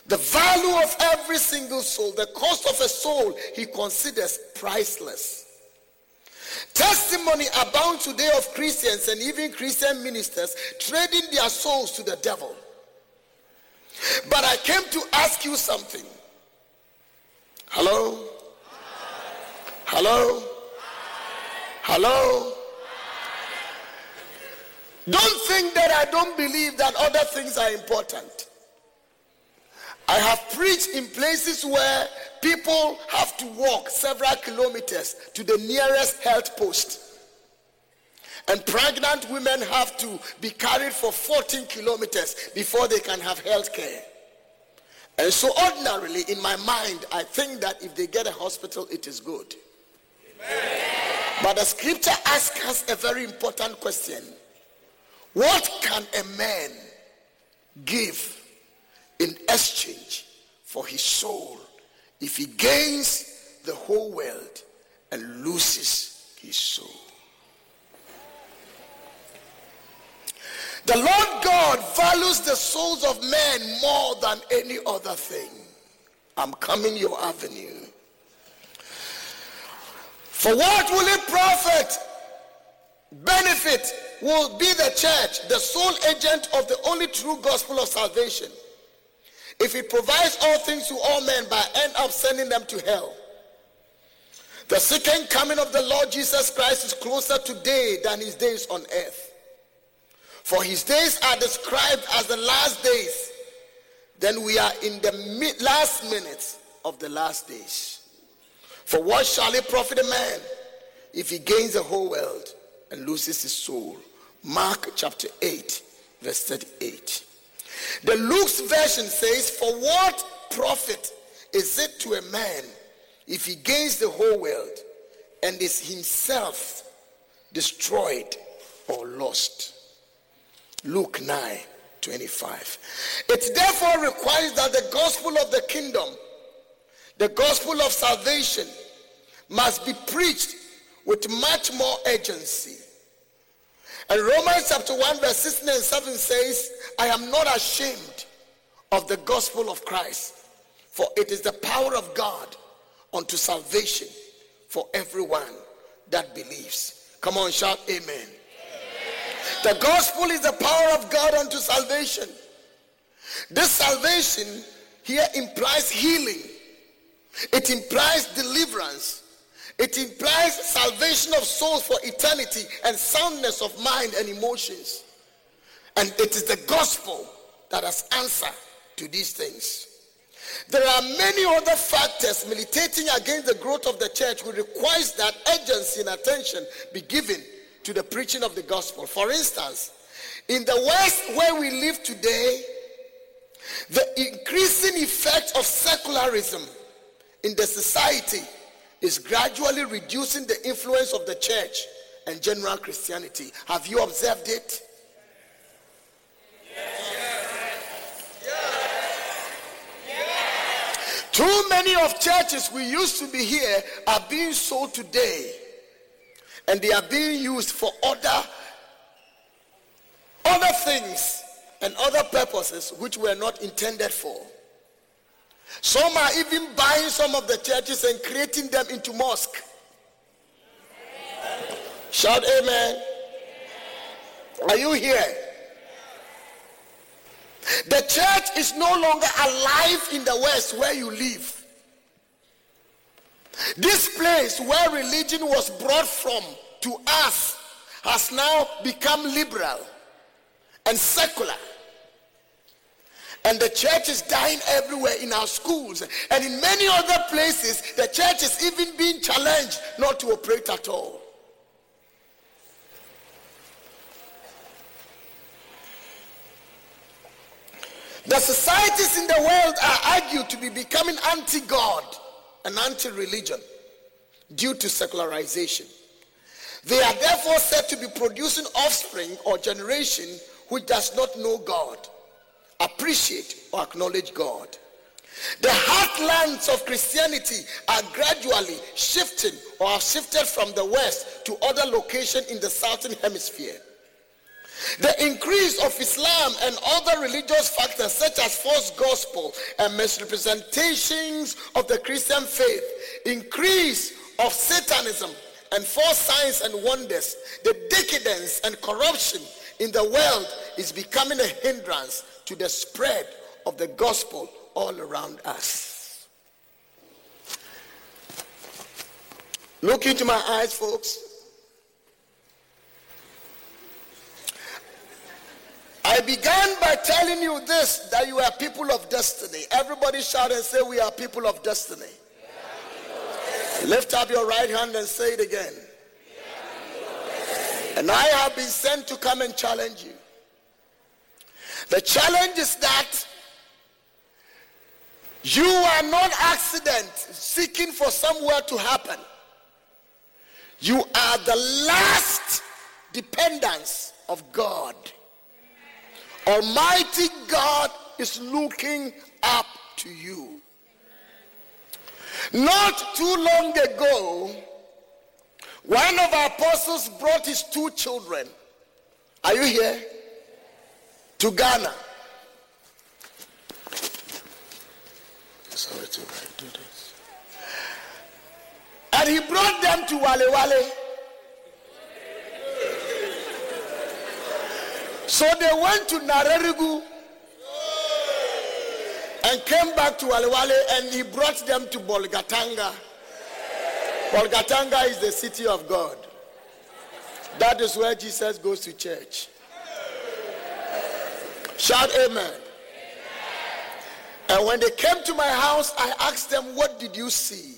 The value of every single soul, the cost of a soul, he considers priceless. Testimony abound today of Christians and even Christian ministers trading their souls to the devil. But I came to ask you something. Hello? Hello? Hello? Don't think that I don't believe that other things are important. I have preached in places where people have to walk several kilometers to the nearest health post. And pregnant women have to be carried for 14 kilometers before they can have health care. And so, ordinarily, in my mind, I think that if they get a hospital, it is good. Amen. But the scripture asks us a very important question What can a man give in exchange for his soul if he gains the whole world and loses his soul. The Lord God values the souls of men more than any other thing. I'm coming your avenue. For what will it profit? Benefit will be the church, the sole agent of the only true gospel of salvation if he provides all things to all men but end up sending them to hell. The second coming of the Lord Jesus Christ is closer today than his days on earth. For his days are described as the last days. Then we are in the mid- last minutes of the last days. For what shall it profit a man if he gains the whole world and loses his soul? Mark chapter 8, verse 38. The Luke's version says, For what profit is it to a man if he gains the whole world and is himself destroyed or lost? Luke 9 25. It therefore requires that the gospel of the kingdom, the gospel of salvation, must be preached with much more urgency and Romans chapter 1, verse 16 and 7 says, I am not ashamed of the gospel of Christ, for it is the power of God unto salvation for everyone that believes. Come on, shout amen. amen. The gospel is the power of God unto salvation. This salvation here implies healing, it implies deliverance, it implies salvation of souls for eternity and soundness of mind and emotions. And it is the gospel that has answer to these things. There are many other factors militating against the growth of the church which requires that urgency and attention be given to the preaching of the gospel. For instance, in the West where we live today, the increasing effect of secularism in the society is gradually reducing the influence of the church and general Christianity. Have you observed it? Too many of churches we used to be here are being sold today and they are being used for other other things and other purposes which were not intended for. Some are even buying some of the churches and creating them into mosque. Shout amen. Are you here? The church is no longer alive in the West where you live. This place where religion was brought from to us has now become liberal and secular. And the church is dying everywhere in our schools. And in many other places, the church is even being challenged not to operate at all. The societies in the world are argued to be becoming anti God and anti religion due to secularization. They are therefore said to be producing offspring or generation which does not know God, appreciate, or acknowledge God. The heartlands of Christianity are gradually shifting or have shifted from the west to other locations in the southern hemisphere. The increase of Islam and other religious factors such as false gospel and misrepresentations of the Christian faith, increase of Satanism and false signs and wonders, the decadence and corruption in the world is becoming a hindrance to the spread of the gospel all around us. Look into my eyes, folks. I began by telling you this that you are people of destiny. Everybody shout and say, We are people of destiny. Lift up your right hand and say it again. And I have been sent to come and challenge you. The challenge is that you are not accident seeking for somewhere to happen. You are the last dependence of God. Almighty God is looking up to you. Not too long ago, one of our apostles brought his two children. Are you here? To Ghana. Sorry to do this. And he brought them to Wale Wale. So they went to Narerigu and came back to Wale Wale and he brought them to Bolgatanga. Bolgatanga is the city of God. That is where Jesus goes to church. Shout amen. And when they came to my house, I asked them, What did you see?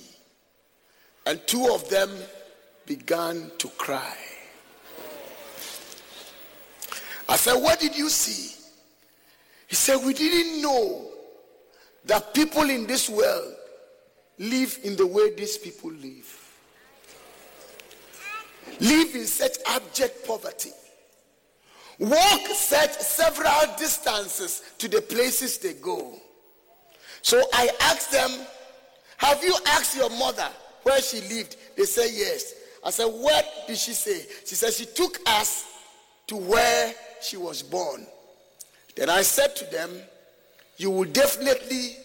And two of them began to cry. I said, What did you see? He said, We didn't know that people in this world live in the way these people live. Live in such abject poverty. Walk such several distances to the places they go. So I asked them, Have you asked your mother where she lived? They said, Yes. I said, What did she say? She said, She took us to where she was born. Then I said to them, You will definitely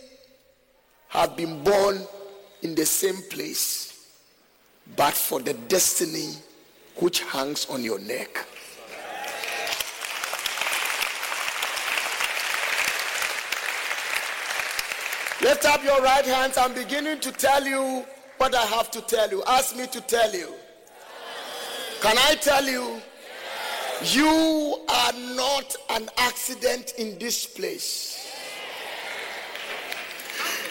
have been born in the same place, but for the destiny which hangs on your neck. Lift up your right hands. I'm beginning to tell you what I have to tell you. Ask me to tell you. Can I tell you? You are not an accident in this place.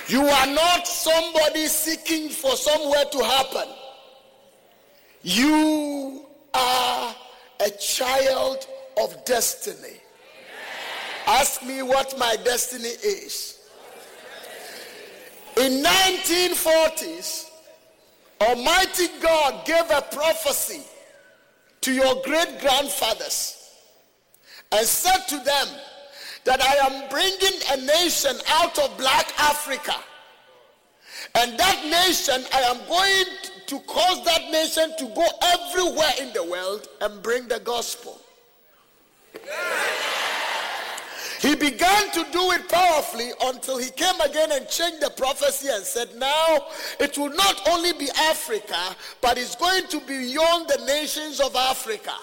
You are not somebody seeking for somewhere to happen. You are a child of destiny. Ask me what my destiny is. In 1940s, Almighty God gave a prophecy to your great grandfathers and said to them that I am bringing a nation out of black Africa. And that nation, I am going to cause that nation to go everywhere in the world and bring the gospel. He began to do it powerfully until he came again and changed the prophecy and said, Now it will not only be Africa, but it's going to be beyond the nations of Africa.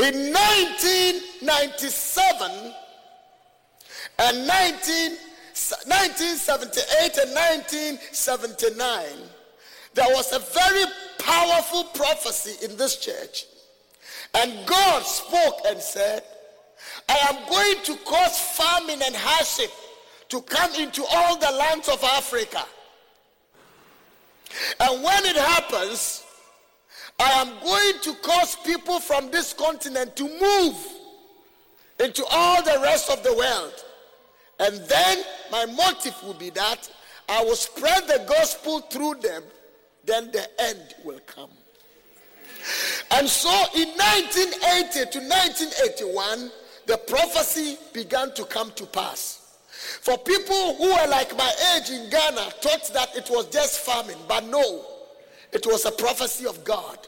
In 1997 and 19, 1978 and 1979, there was a very powerful prophecy in this church and God spoke and said, I am going to cause famine and hardship to come into all the lands of Africa. And when it happens, I am going to cause people from this continent to move into all the rest of the world. And then my motive will be that I will spread the gospel through them, then the end will come. And so in 1980 to 1981, the prophecy began to come to pass. For people who were like my age in Ghana, thought that it was just famine, but no, it was a prophecy of God.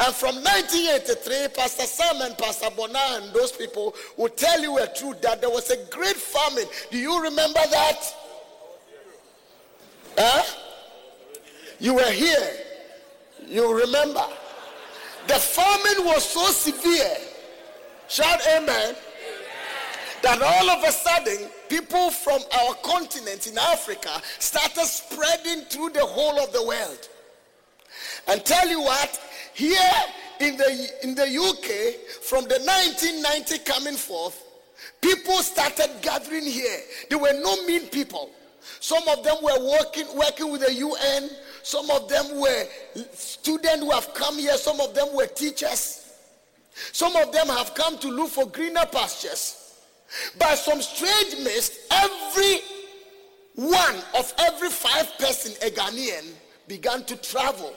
And from 1983, Pastor Sam and Pastor Bona and those people will tell you a truth that there was a great famine. Do you remember that? Huh? You were here. You remember. The famine was so severe. Shout amen. That all of a sudden, people from our continent in Africa started spreading through the whole of the world. And tell you what, here in the in the UK, from the 1990 coming forth, people started gathering here. There were no mean people. Some of them were working working with the UN. Some of them were students who have come here. Some of them were teachers. Some of them have come to look for greener pastures. By some strange mist, every one of every five person, a Ghanaian, began to travel.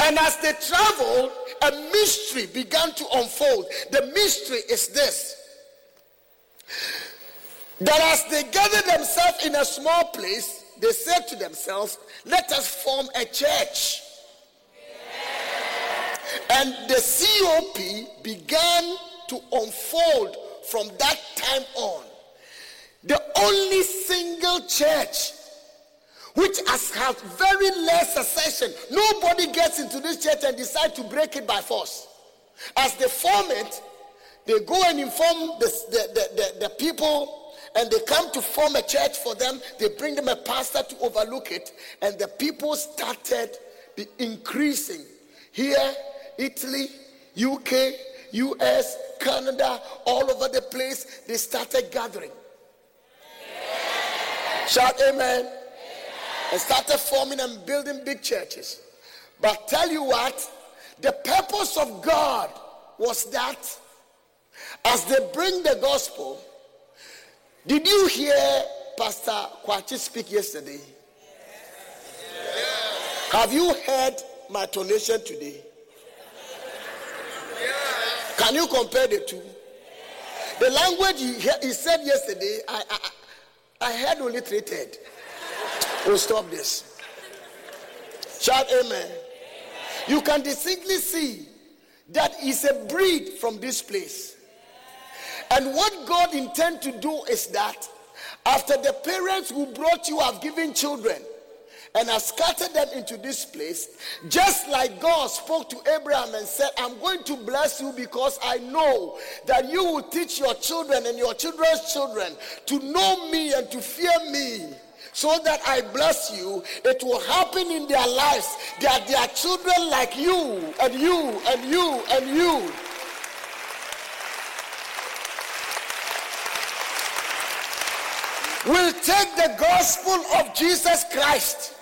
And as they traveled, a mystery began to unfold. The mystery is this that as they gathered themselves in a small place, they said to themselves, Let us form a church. And the COP began to unfold from that time on. The only single church which has had very less succession. Nobody gets into this church and decide to break it by force. As they form it, they go and inform the, the, the, the, the people and they come to form a church for them. They bring them a pastor to overlook it, and the people started increasing. Here, Italy, UK, US, Canada, all over the place, they started gathering. Shout amen. And started forming and building big churches. But tell you what, the purpose of God was that as they bring the gospel, did you hear Pastor Kwachi speak yesterday? Have you heard my tonation today? Can you compare the two? The language he, he said yesterday, I, I, I heard only three third. We'll stop this. Shout amen. You can distinctly see that is a breed from this place. And what God intends to do is that after the parents who brought you have given children and have scattered them into this place, just like God spoke to Abraham and said, I'm going to bless you because I know that you will teach your children and your children's children to know me and to fear me so that I bless you, it will happen in their lives that their children like you and you and you and you. Will take the gospel of Jesus Christ.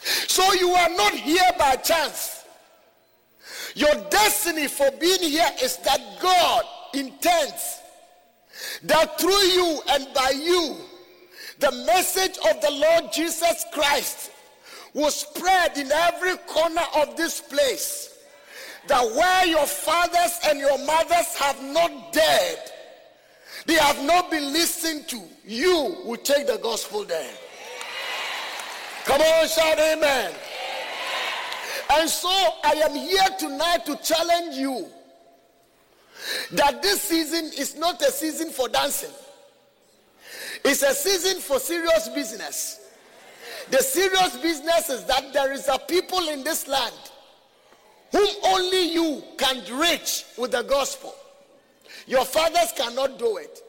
So you are not here by chance. Your destiny for being here is that God intends that through you and by you, the message of the Lord Jesus Christ will spread in every corner of this place. That where your fathers and your mothers have not dared, they have not been listened to, you will take the gospel there. Come on, shout amen. amen. And so I am here tonight to challenge you that this season is not a season for dancing. It's a season for serious business. The serious business is that there is a people in this land whom only you can reach with the gospel. Your fathers cannot do it.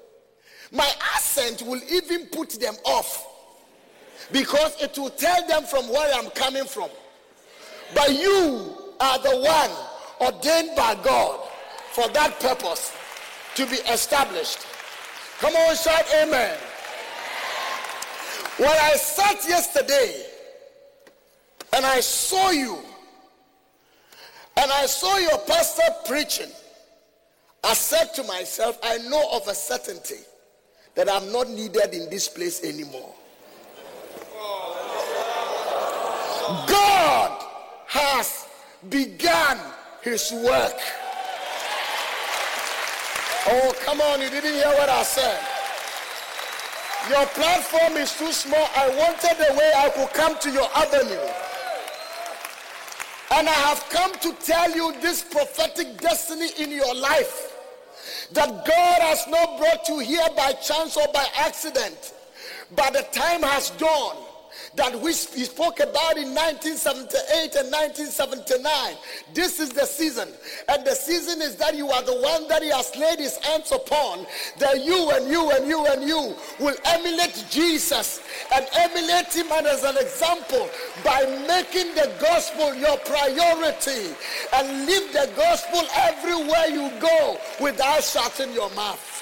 My accent will even put them off because it will tell them from where I'm coming from. But you are the one ordained by God for that purpose to be established. Come on, shout amen. When I sat yesterday and I saw you and I saw your pastor preaching, I said to myself, I know of a certainty that I'm not needed in this place anymore. God has begun his work. Oh, come on, you didn't hear what I said. Your platform is too small. I wanted a way I could come to your avenue. And I have come to tell you this prophetic destiny in your life that God has not brought you here by chance or by accident, but the time has dawned that we spoke about in 1978 and 1979. This is the season. And the season is that you are the one that he has laid his hands upon, that you and you and you and you will emulate Jesus and emulate him as an example by making the gospel your priority and live the gospel everywhere you go without shutting your mouth.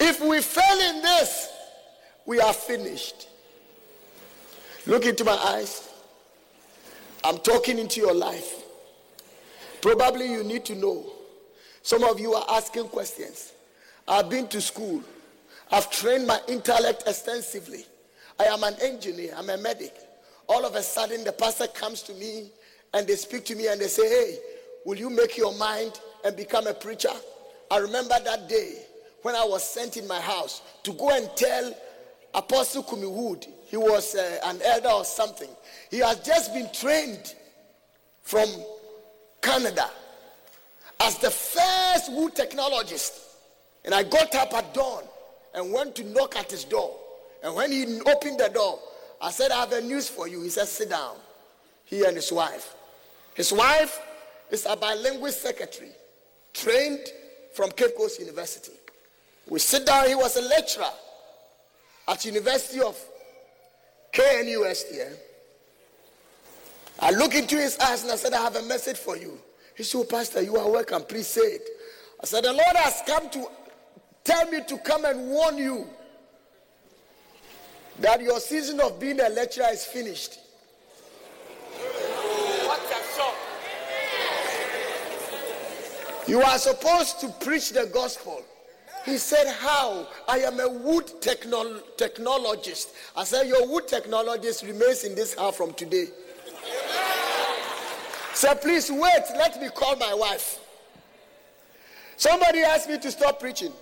If we fail in this, we are finished. Look into my eyes. I'm talking into your life. Probably you need to know. Some of you are asking questions. I've been to school. I've trained my intellect extensively. I am an engineer. I'm a medic. All of a sudden, the pastor comes to me and they speak to me and they say, Hey, will you make your mind and become a preacher? I remember that day when I was sent in my house to go and tell Apostle Kumi Wood, he was uh, an elder or something. He has just been trained from Canada as the first wood technologist. And I got up at dawn and went to knock at his door. And when he opened the door, I said, I have a news for you. He said, Sit down. He and his wife. His wife is a bilingual secretary, trained from Cape Coast University. We sit down, he was a lecturer at University of KNUST here. I look into his eyes and I said, I have a message for you. He said, oh, Pastor, you are welcome. Please say it. I said, The Lord has come to tell me to come and warn you that your season of being a lecturer is finished. What a shock. You are supposed to preach the gospel. He said, How? I am a wood technol- technologist. I said, Your wood technologist remains in this house from today. So please wait, let me call my wife. Somebody asked me to stop preaching.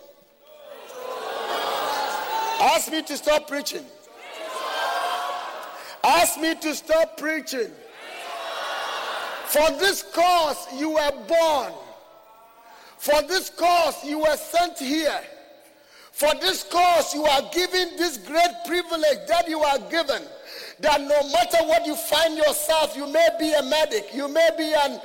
Ask me to stop preaching. Ask me to stop preaching. For this cause you were born. For this cause you were sent here. For this cause you are given this great privilege that you are given. That no matter what you find yourself, you may be a medic, you may be an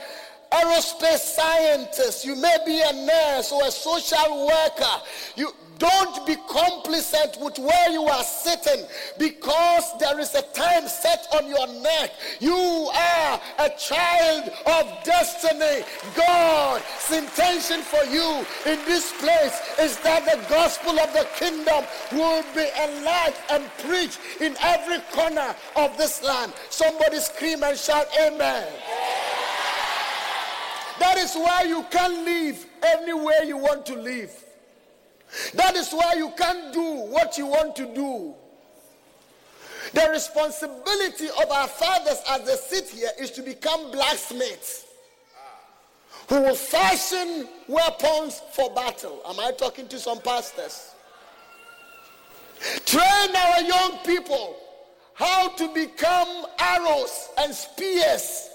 aerospace scientist, you may be a nurse or a social worker. You don't be complacent with where you are sitting because there is a time set on your neck. You are a child of destiny. God's intention for you in this place is that the gospel of the kingdom will be enlarged and preached in every corner of this land. Somebody scream and shout, Amen. That is why you can't live anywhere you want to live. That is why you can't do what you want to do. The responsibility of our fathers as they sit here is to become blacksmiths who will fashion weapons for battle. Am I talking to some pastors? Train our young people how to become arrows and spears,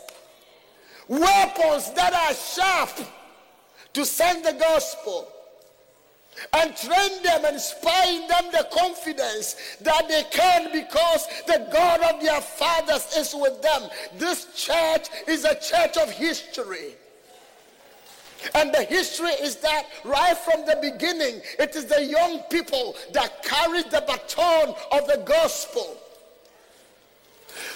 weapons that are sharp to send the gospel and train them and inspire in them the confidence that they can because the God of their fathers is with them. This church is a church of history. And the history is that right from the beginning, it is the young people that carried the baton of the gospel.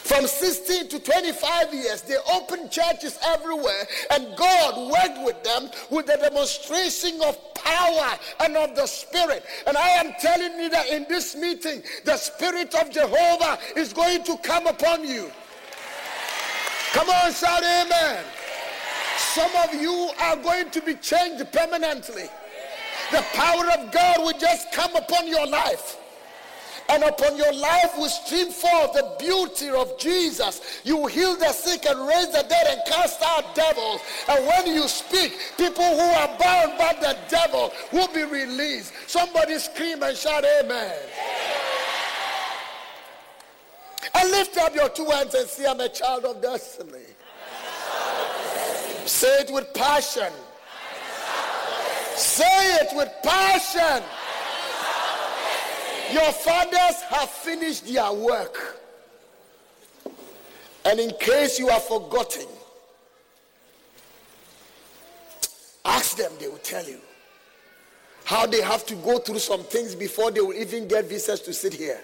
From 16 to 25 years, they opened churches everywhere, and God worked with them with the demonstration of power and of the Spirit. And I am telling you that in this meeting, the Spirit of Jehovah is going to come upon you. Come on, shout amen. Some of you are going to be changed permanently. The power of God will just come upon your life. And upon your life will stream forth the beauty of Jesus. You heal the sick and raise the dead and cast out devils. And when you speak, people who are bound by the devil will be released. Somebody scream and shout, Amen. And lift up your two hands and say, I'm a child of destiny. Say it with passion. Say it with passion. Your fathers have finished their work. And in case you are forgotten, ask them, they will tell you how they have to go through some things before they will even get visas to sit here.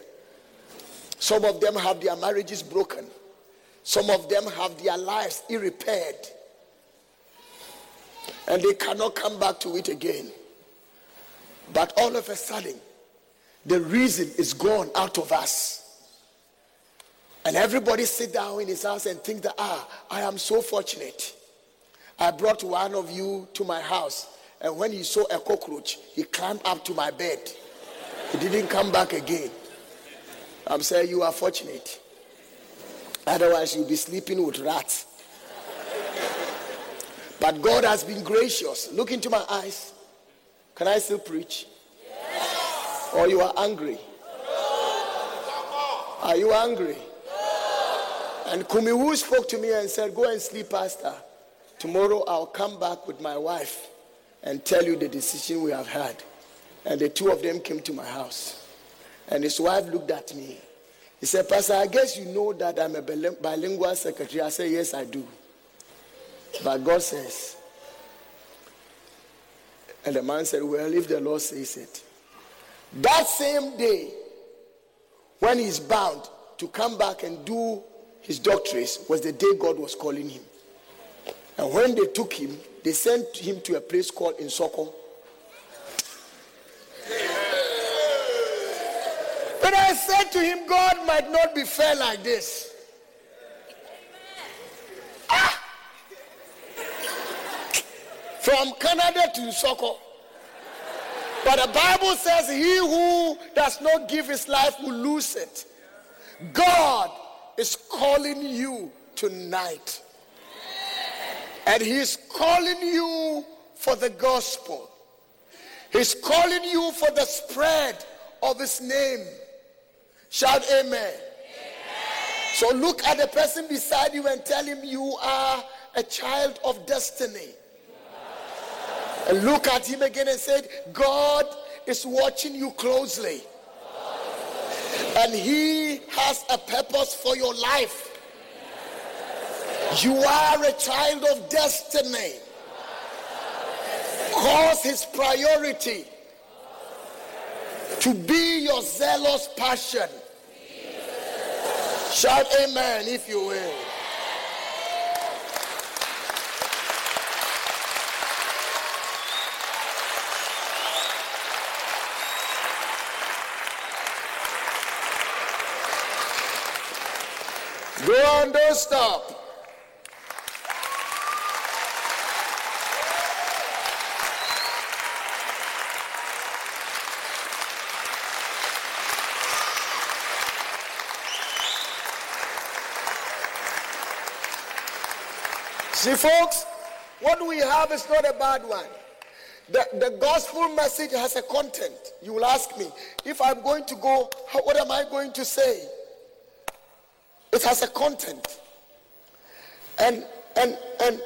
Some of them have their marriages broken, some of them have their lives irrepaired, and they cannot come back to it again. But all of a sudden, the reason is gone out of us. And everybody sit down in his house and think that, ah, I am so fortunate. I brought one of you to my house. And when he saw a cockroach, he climbed up to my bed. He didn't come back again. I'm saying you are fortunate. Otherwise, you'll be sleeping with rats. But God has been gracious. Look into my eyes. Can I still preach? Or you are angry? Are you angry? And Kumiwu spoke to me and said, Go and sleep, Pastor. Tomorrow I'll come back with my wife and tell you the decision we have had. And the two of them came to my house. And his wife looked at me. He said, Pastor, I guess you know that I'm a bilingual secretary. I said, Yes, I do. But God says, and the man said, Well, if the Lord says it. That same day, when he's bound to come back and do his doctorates, was the day God was calling him. And when they took him, they sent him to a place called Insoko. But I said to him, God might not be fair like this. Ah! From Canada to Insoko. But the Bible says, He who does not give his life will lose it. God is calling you tonight. And He's calling you for the gospel. He's calling you for the spread of His name. Shout amen. amen. So look at the person beside you and tell him you are a child of destiny. And look at him again and said, God is watching you closely. And he has a purpose for your life. You are a child of destiny. Cause his priority to be your zealous passion. Shout amen if you will. Go on, don't stop. See, folks, what we have is not a bad one. The, the gospel message has a content. You will ask me, if I'm going to go, what am I going to say? It has a content. And and and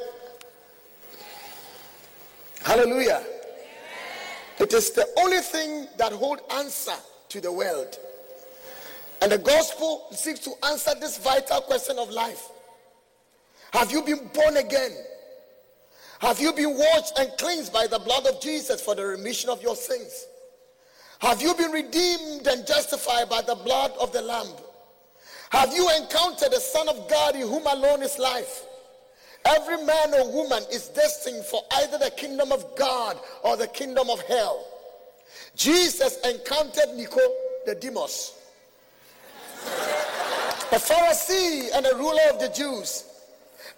hallelujah. It is the only thing that hold answer to the world. And the gospel seeks to answer this vital question of life. Have you been born again? Have you been washed and cleansed by the blood of Jesus for the remission of your sins? Have you been redeemed and justified by the blood of the Lamb? Have you encountered the Son of God in whom alone is life? Every man or woman is destined for either the kingdom of God or the kingdom of hell. Jesus encountered Nico the Demos, a Pharisee and a ruler of the Jews.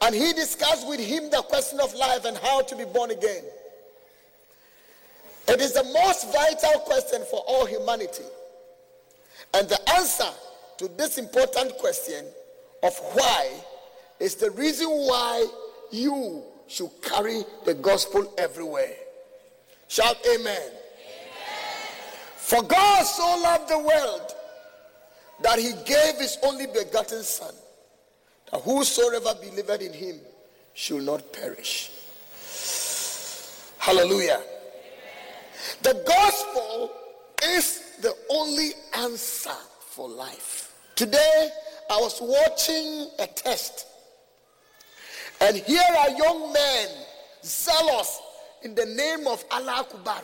And he discussed with him the question of life and how to be born again. It is the most vital question for all humanity. And the answer to this important question of why is the reason why you should carry the gospel everywhere. Shout amen. amen. For God so loved the world that he gave his only begotten Son, that whosoever believed in him should not perish. Hallelujah. Amen. The gospel is the only answer for life. Today, I was watching a test, and here are young men zealous in the name of Allah Akbar,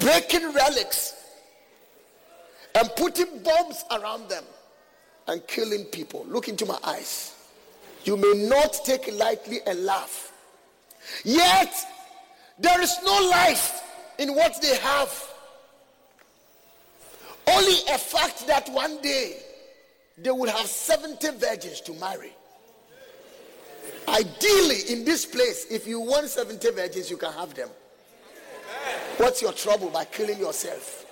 breaking relics and putting bombs around them and killing people. Look into my eyes. You may not take lightly and laugh. Yet, there is no life in what they have. Only a fact that one day they would have 70 virgins to marry. Ideally, in this place, if you want 70 virgins, you can have them. What's your trouble by killing yourself?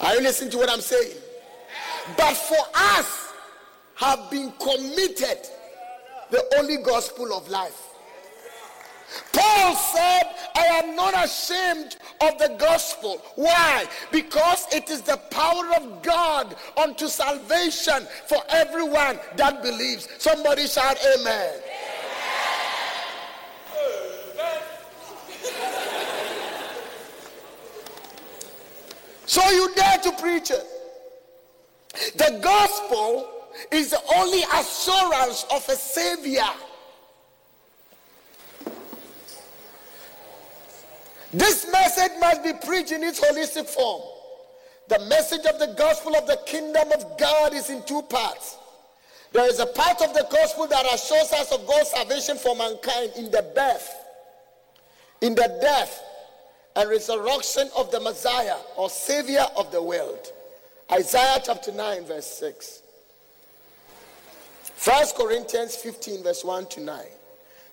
Are you listening to what I'm saying? But for us, have been committed the only gospel of life. Paul said, I am not ashamed of the gospel. Why? Because it is the power of God unto salvation for everyone that believes. Somebody shout, Amen. So you dare to preach it. The gospel is the only assurance of a savior. This message must be preached in its holistic form. The message of the gospel of the kingdom of God is in two parts. There is a part of the gospel that assures us of God's salvation for mankind in the birth, in the death, and resurrection of the Messiah or Savior of the world. Isaiah chapter 9, verse 6. 1 Corinthians 15, verse 1 to 9.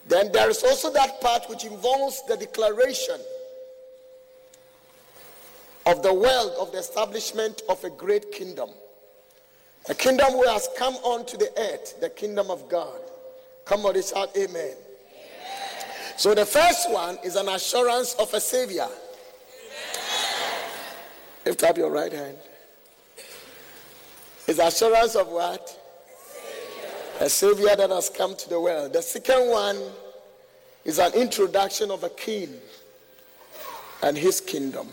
Then there is also that part which involves the declaration of the world of the establishment of a great kingdom. A kingdom who has come onto the earth, the kingdom of God. Come on, shout amen. amen. So the first one is an assurance of a savior. Lift up your right hand. Is assurance of what? Savior. A savior that has come to the world. The second one is an introduction of a king and his kingdom.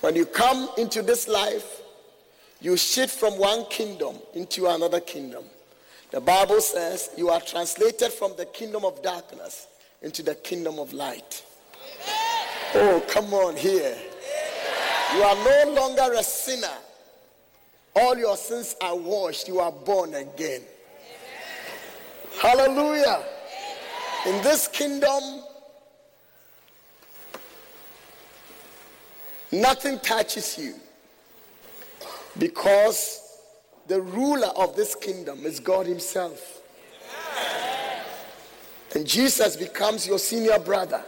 When you come into this life, you shift from one kingdom into another kingdom. The Bible says you are translated from the kingdom of darkness into the kingdom of light. Oh, come on here. You are no longer a sinner. All your sins are washed. You are born again. Hallelujah. In this kingdom, Nothing touches you because the ruler of this kingdom is God Himself. And Jesus becomes your senior brother.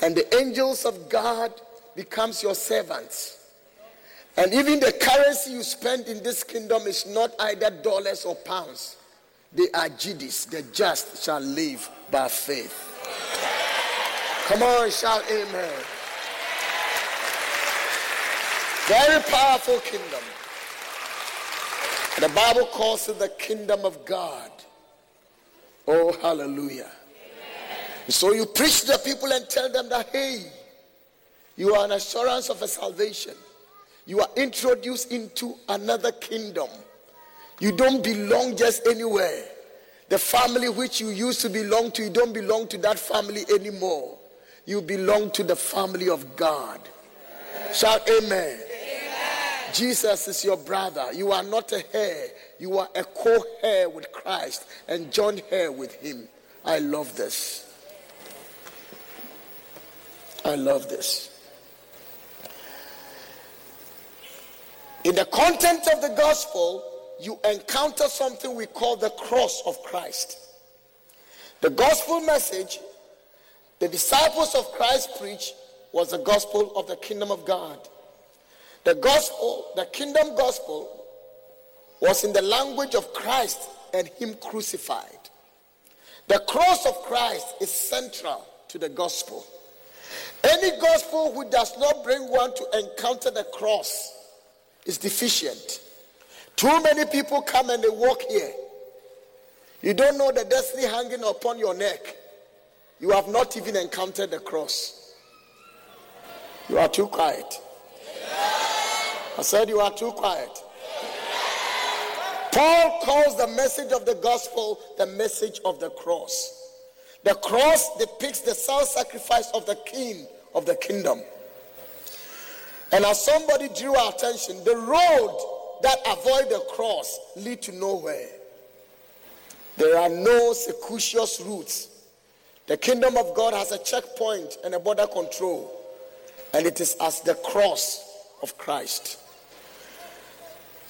And the angels of God becomes your servants. And even the currency you spend in this kingdom is not either dollars or pounds. They are GDs. The just shall live by faith. Come on, shout amen. Very powerful kingdom. The Bible calls it the kingdom of God. Oh, hallelujah. So you preach to the people and tell them that, hey, you are an assurance of a salvation. You are introduced into another kingdom. You don't belong just anywhere. The family which you used to belong to, you don't belong to that family anymore. You belong to the family of God. Shout amen. Jesus is your brother. You are not a heir, you are a co heir with Christ and joint heir with Him. I love this. I love this. In the content of the gospel, you encounter something we call the cross of Christ. The gospel message the disciples of Christ preached was the gospel of the kingdom of God. The gospel, the kingdom gospel, was in the language of Christ and Him crucified. The cross of Christ is central to the gospel. Any gospel who does not bring one to encounter the cross is deficient. Too many people come and they walk here. You don't know the destiny hanging upon your neck. You have not even encountered the cross. You are too quiet. I said you are too quiet. Paul calls the message of the gospel the message of the cross. The cross depicts the self sacrifice of the king of the kingdom. And as somebody drew our attention, the road that avoid the cross lead to nowhere. There are no circuitous routes. The kingdom of God has a checkpoint and a border control, and it is as the cross of Christ.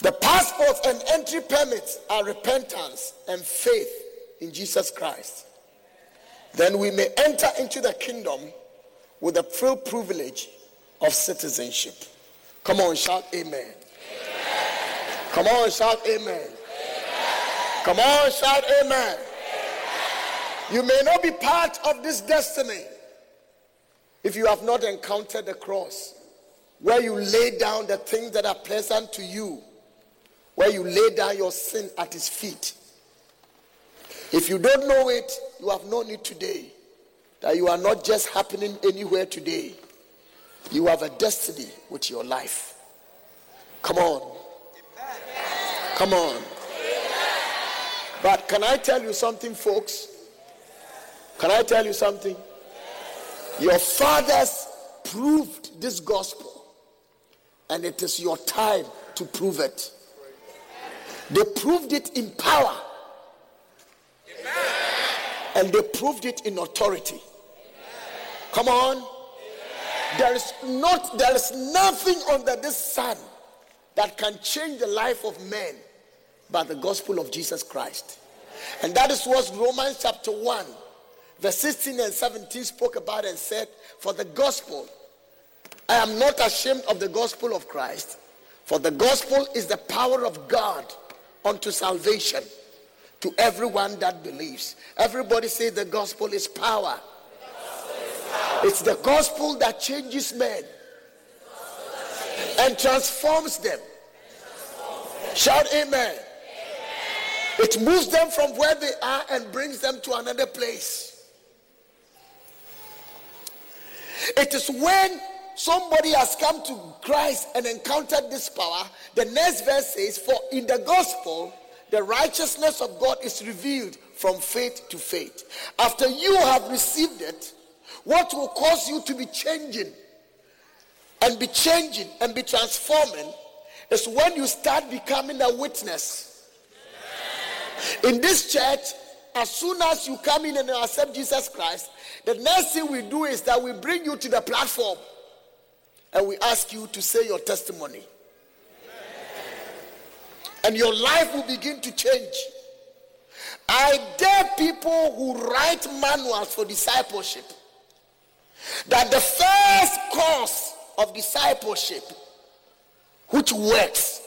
The passports and entry permits are repentance and faith in Jesus Christ. Then we may enter into the kingdom with the full privilege of citizenship. Come on, shout amen. amen. Come on, shout amen. amen. Come on, shout amen. amen. You may not be part of this destiny if you have not encountered the cross, where you lay down the things that are pleasant to you where you lay down your sin at his feet. If you don't know it, you have known it today. That you are not just happening anywhere today. You have a destiny with your life. Come on. Come on. But can I tell you something, folks? Can I tell you something? Your fathers proved this gospel, and it is your time to prove it. They proved it in power. Amen. And they proved it in authority. Amen. Come on. Amen. There is not there is nothing under this sun that can change the life of men but the gospel of Jesus Christ. And that is what Romans chapter 1 verse 16 and 17 spoke about and said, For the gospel, I am not ashamed of the gospel of Christ, for the gospel is the power of God unto salvation to everyone that believes. Everybody say the gospel is power. It's the gospel that changes men and transforms them. Shout amen. It moves them from where they are and brings them to another place. It is when somebody has come to Christ and encountered this power, the next verse says, For in the gospel, the righteousness of God is revealed from faith to faith. After you have received it, what will cause you to be changing and be changing and be transforming is when you start becoming a witness. In this church, as soon as you come in and accept Jesus Christ, the next thing we do is that we bring you to the platform and we ask you to say your testimony. And your life will begin to change. I dare people who write manuals for discipleship that the first course of discipleship, which works,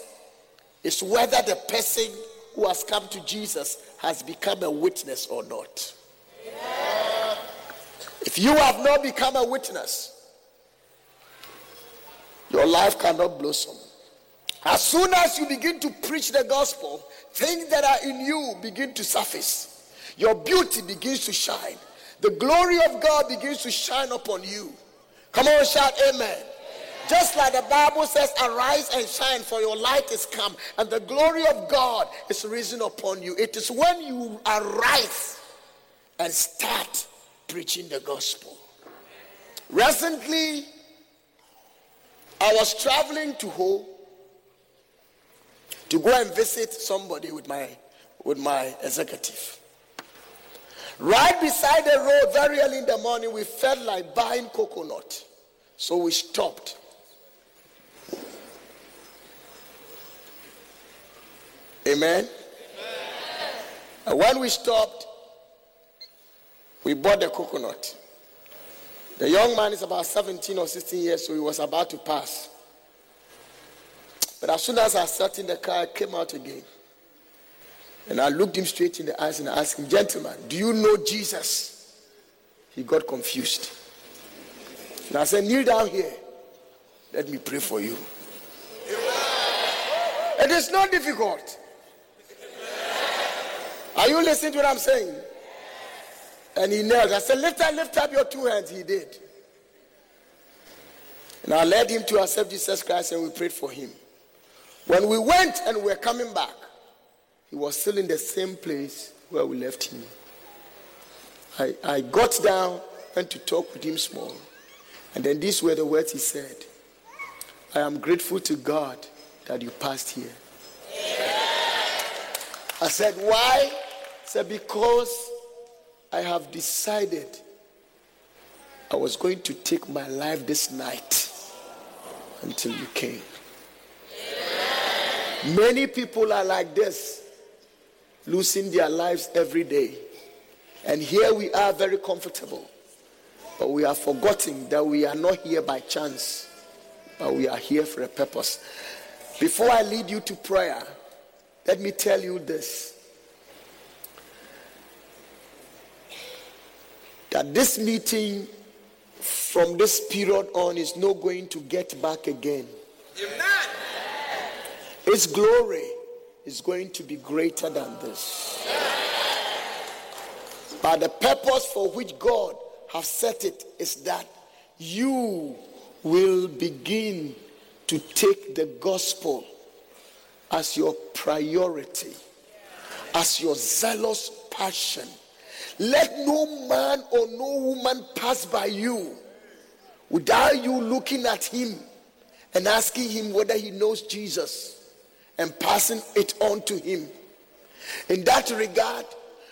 is whether the person who has come to Jesus has become a witness or not. If you have not become a witness, your life cannot blossom. As soon as you begin to preach the gospel, things that are in you begin to surface. Your beauty begins to shine. The glory of God begins to shine upon you. Come on, shout amen. Just like the Bible says, arise and shine, for your light is come, and the glory of God is risen upon you. It is when you arise and start preaching the gospel. Recently, I was traveling to Ho to go and visit somebody with my with my executive. Right beside the road, very early in the morning, we felt like buying coconut. So we stopped. Amen. And when we stopped, we bought the coconut. The young man is about 17 or 16 years, so he was about to pass. But as soon as I sat in the car, I came out again. And I looked him straight in the eyes and I asked him, Gentleman, do you know Jesus? He got confused. And I said, Kneel down here. Let me pray for you. It is not difficult. Are you listening to what I'm saying? And he knelt. I said, Lift up, lift up your two hands. He did. And I led him to accept Jesus Christ and we prayed for him. When we went and we were coming back, he was still in the same place where we left him. I, I got down, went to talk with him small. And then these were the words he said I am grateful to God that you passed here. I said, Why? He said, Because I have decided I was going to take my life this night until you came. Many people are like this, losing their lives every day. And here we are very comfortable. But we are forgetting that we are not here by chance, but we are here for a purpose. Before I lead you to prayer, let me tell you this that this meeting from this period on is not going to get back again. Amen. Its glory is going to be greater than this. But the purpose for which God has set it is that you will begin to take the gospel as your priority, as your zealous passion. Let no man or no woman pass by you without you looking at him and asking him whether he knows Jesus and passing it on to him. In that regard,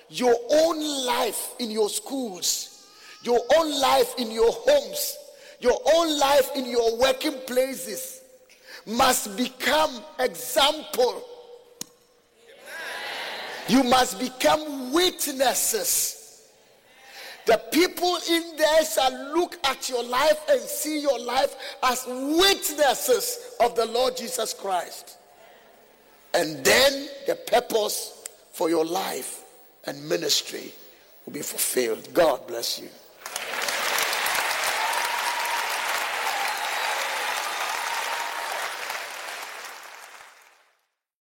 your own life in your schools, your own life in your homes, your own life in your working places must become example. You must become witnesses. The people in there shall look at your life and see your life as witnesses of the Lord Jesus Christ. And then the purpose for your life and ministry will be fulfilled. God bless you.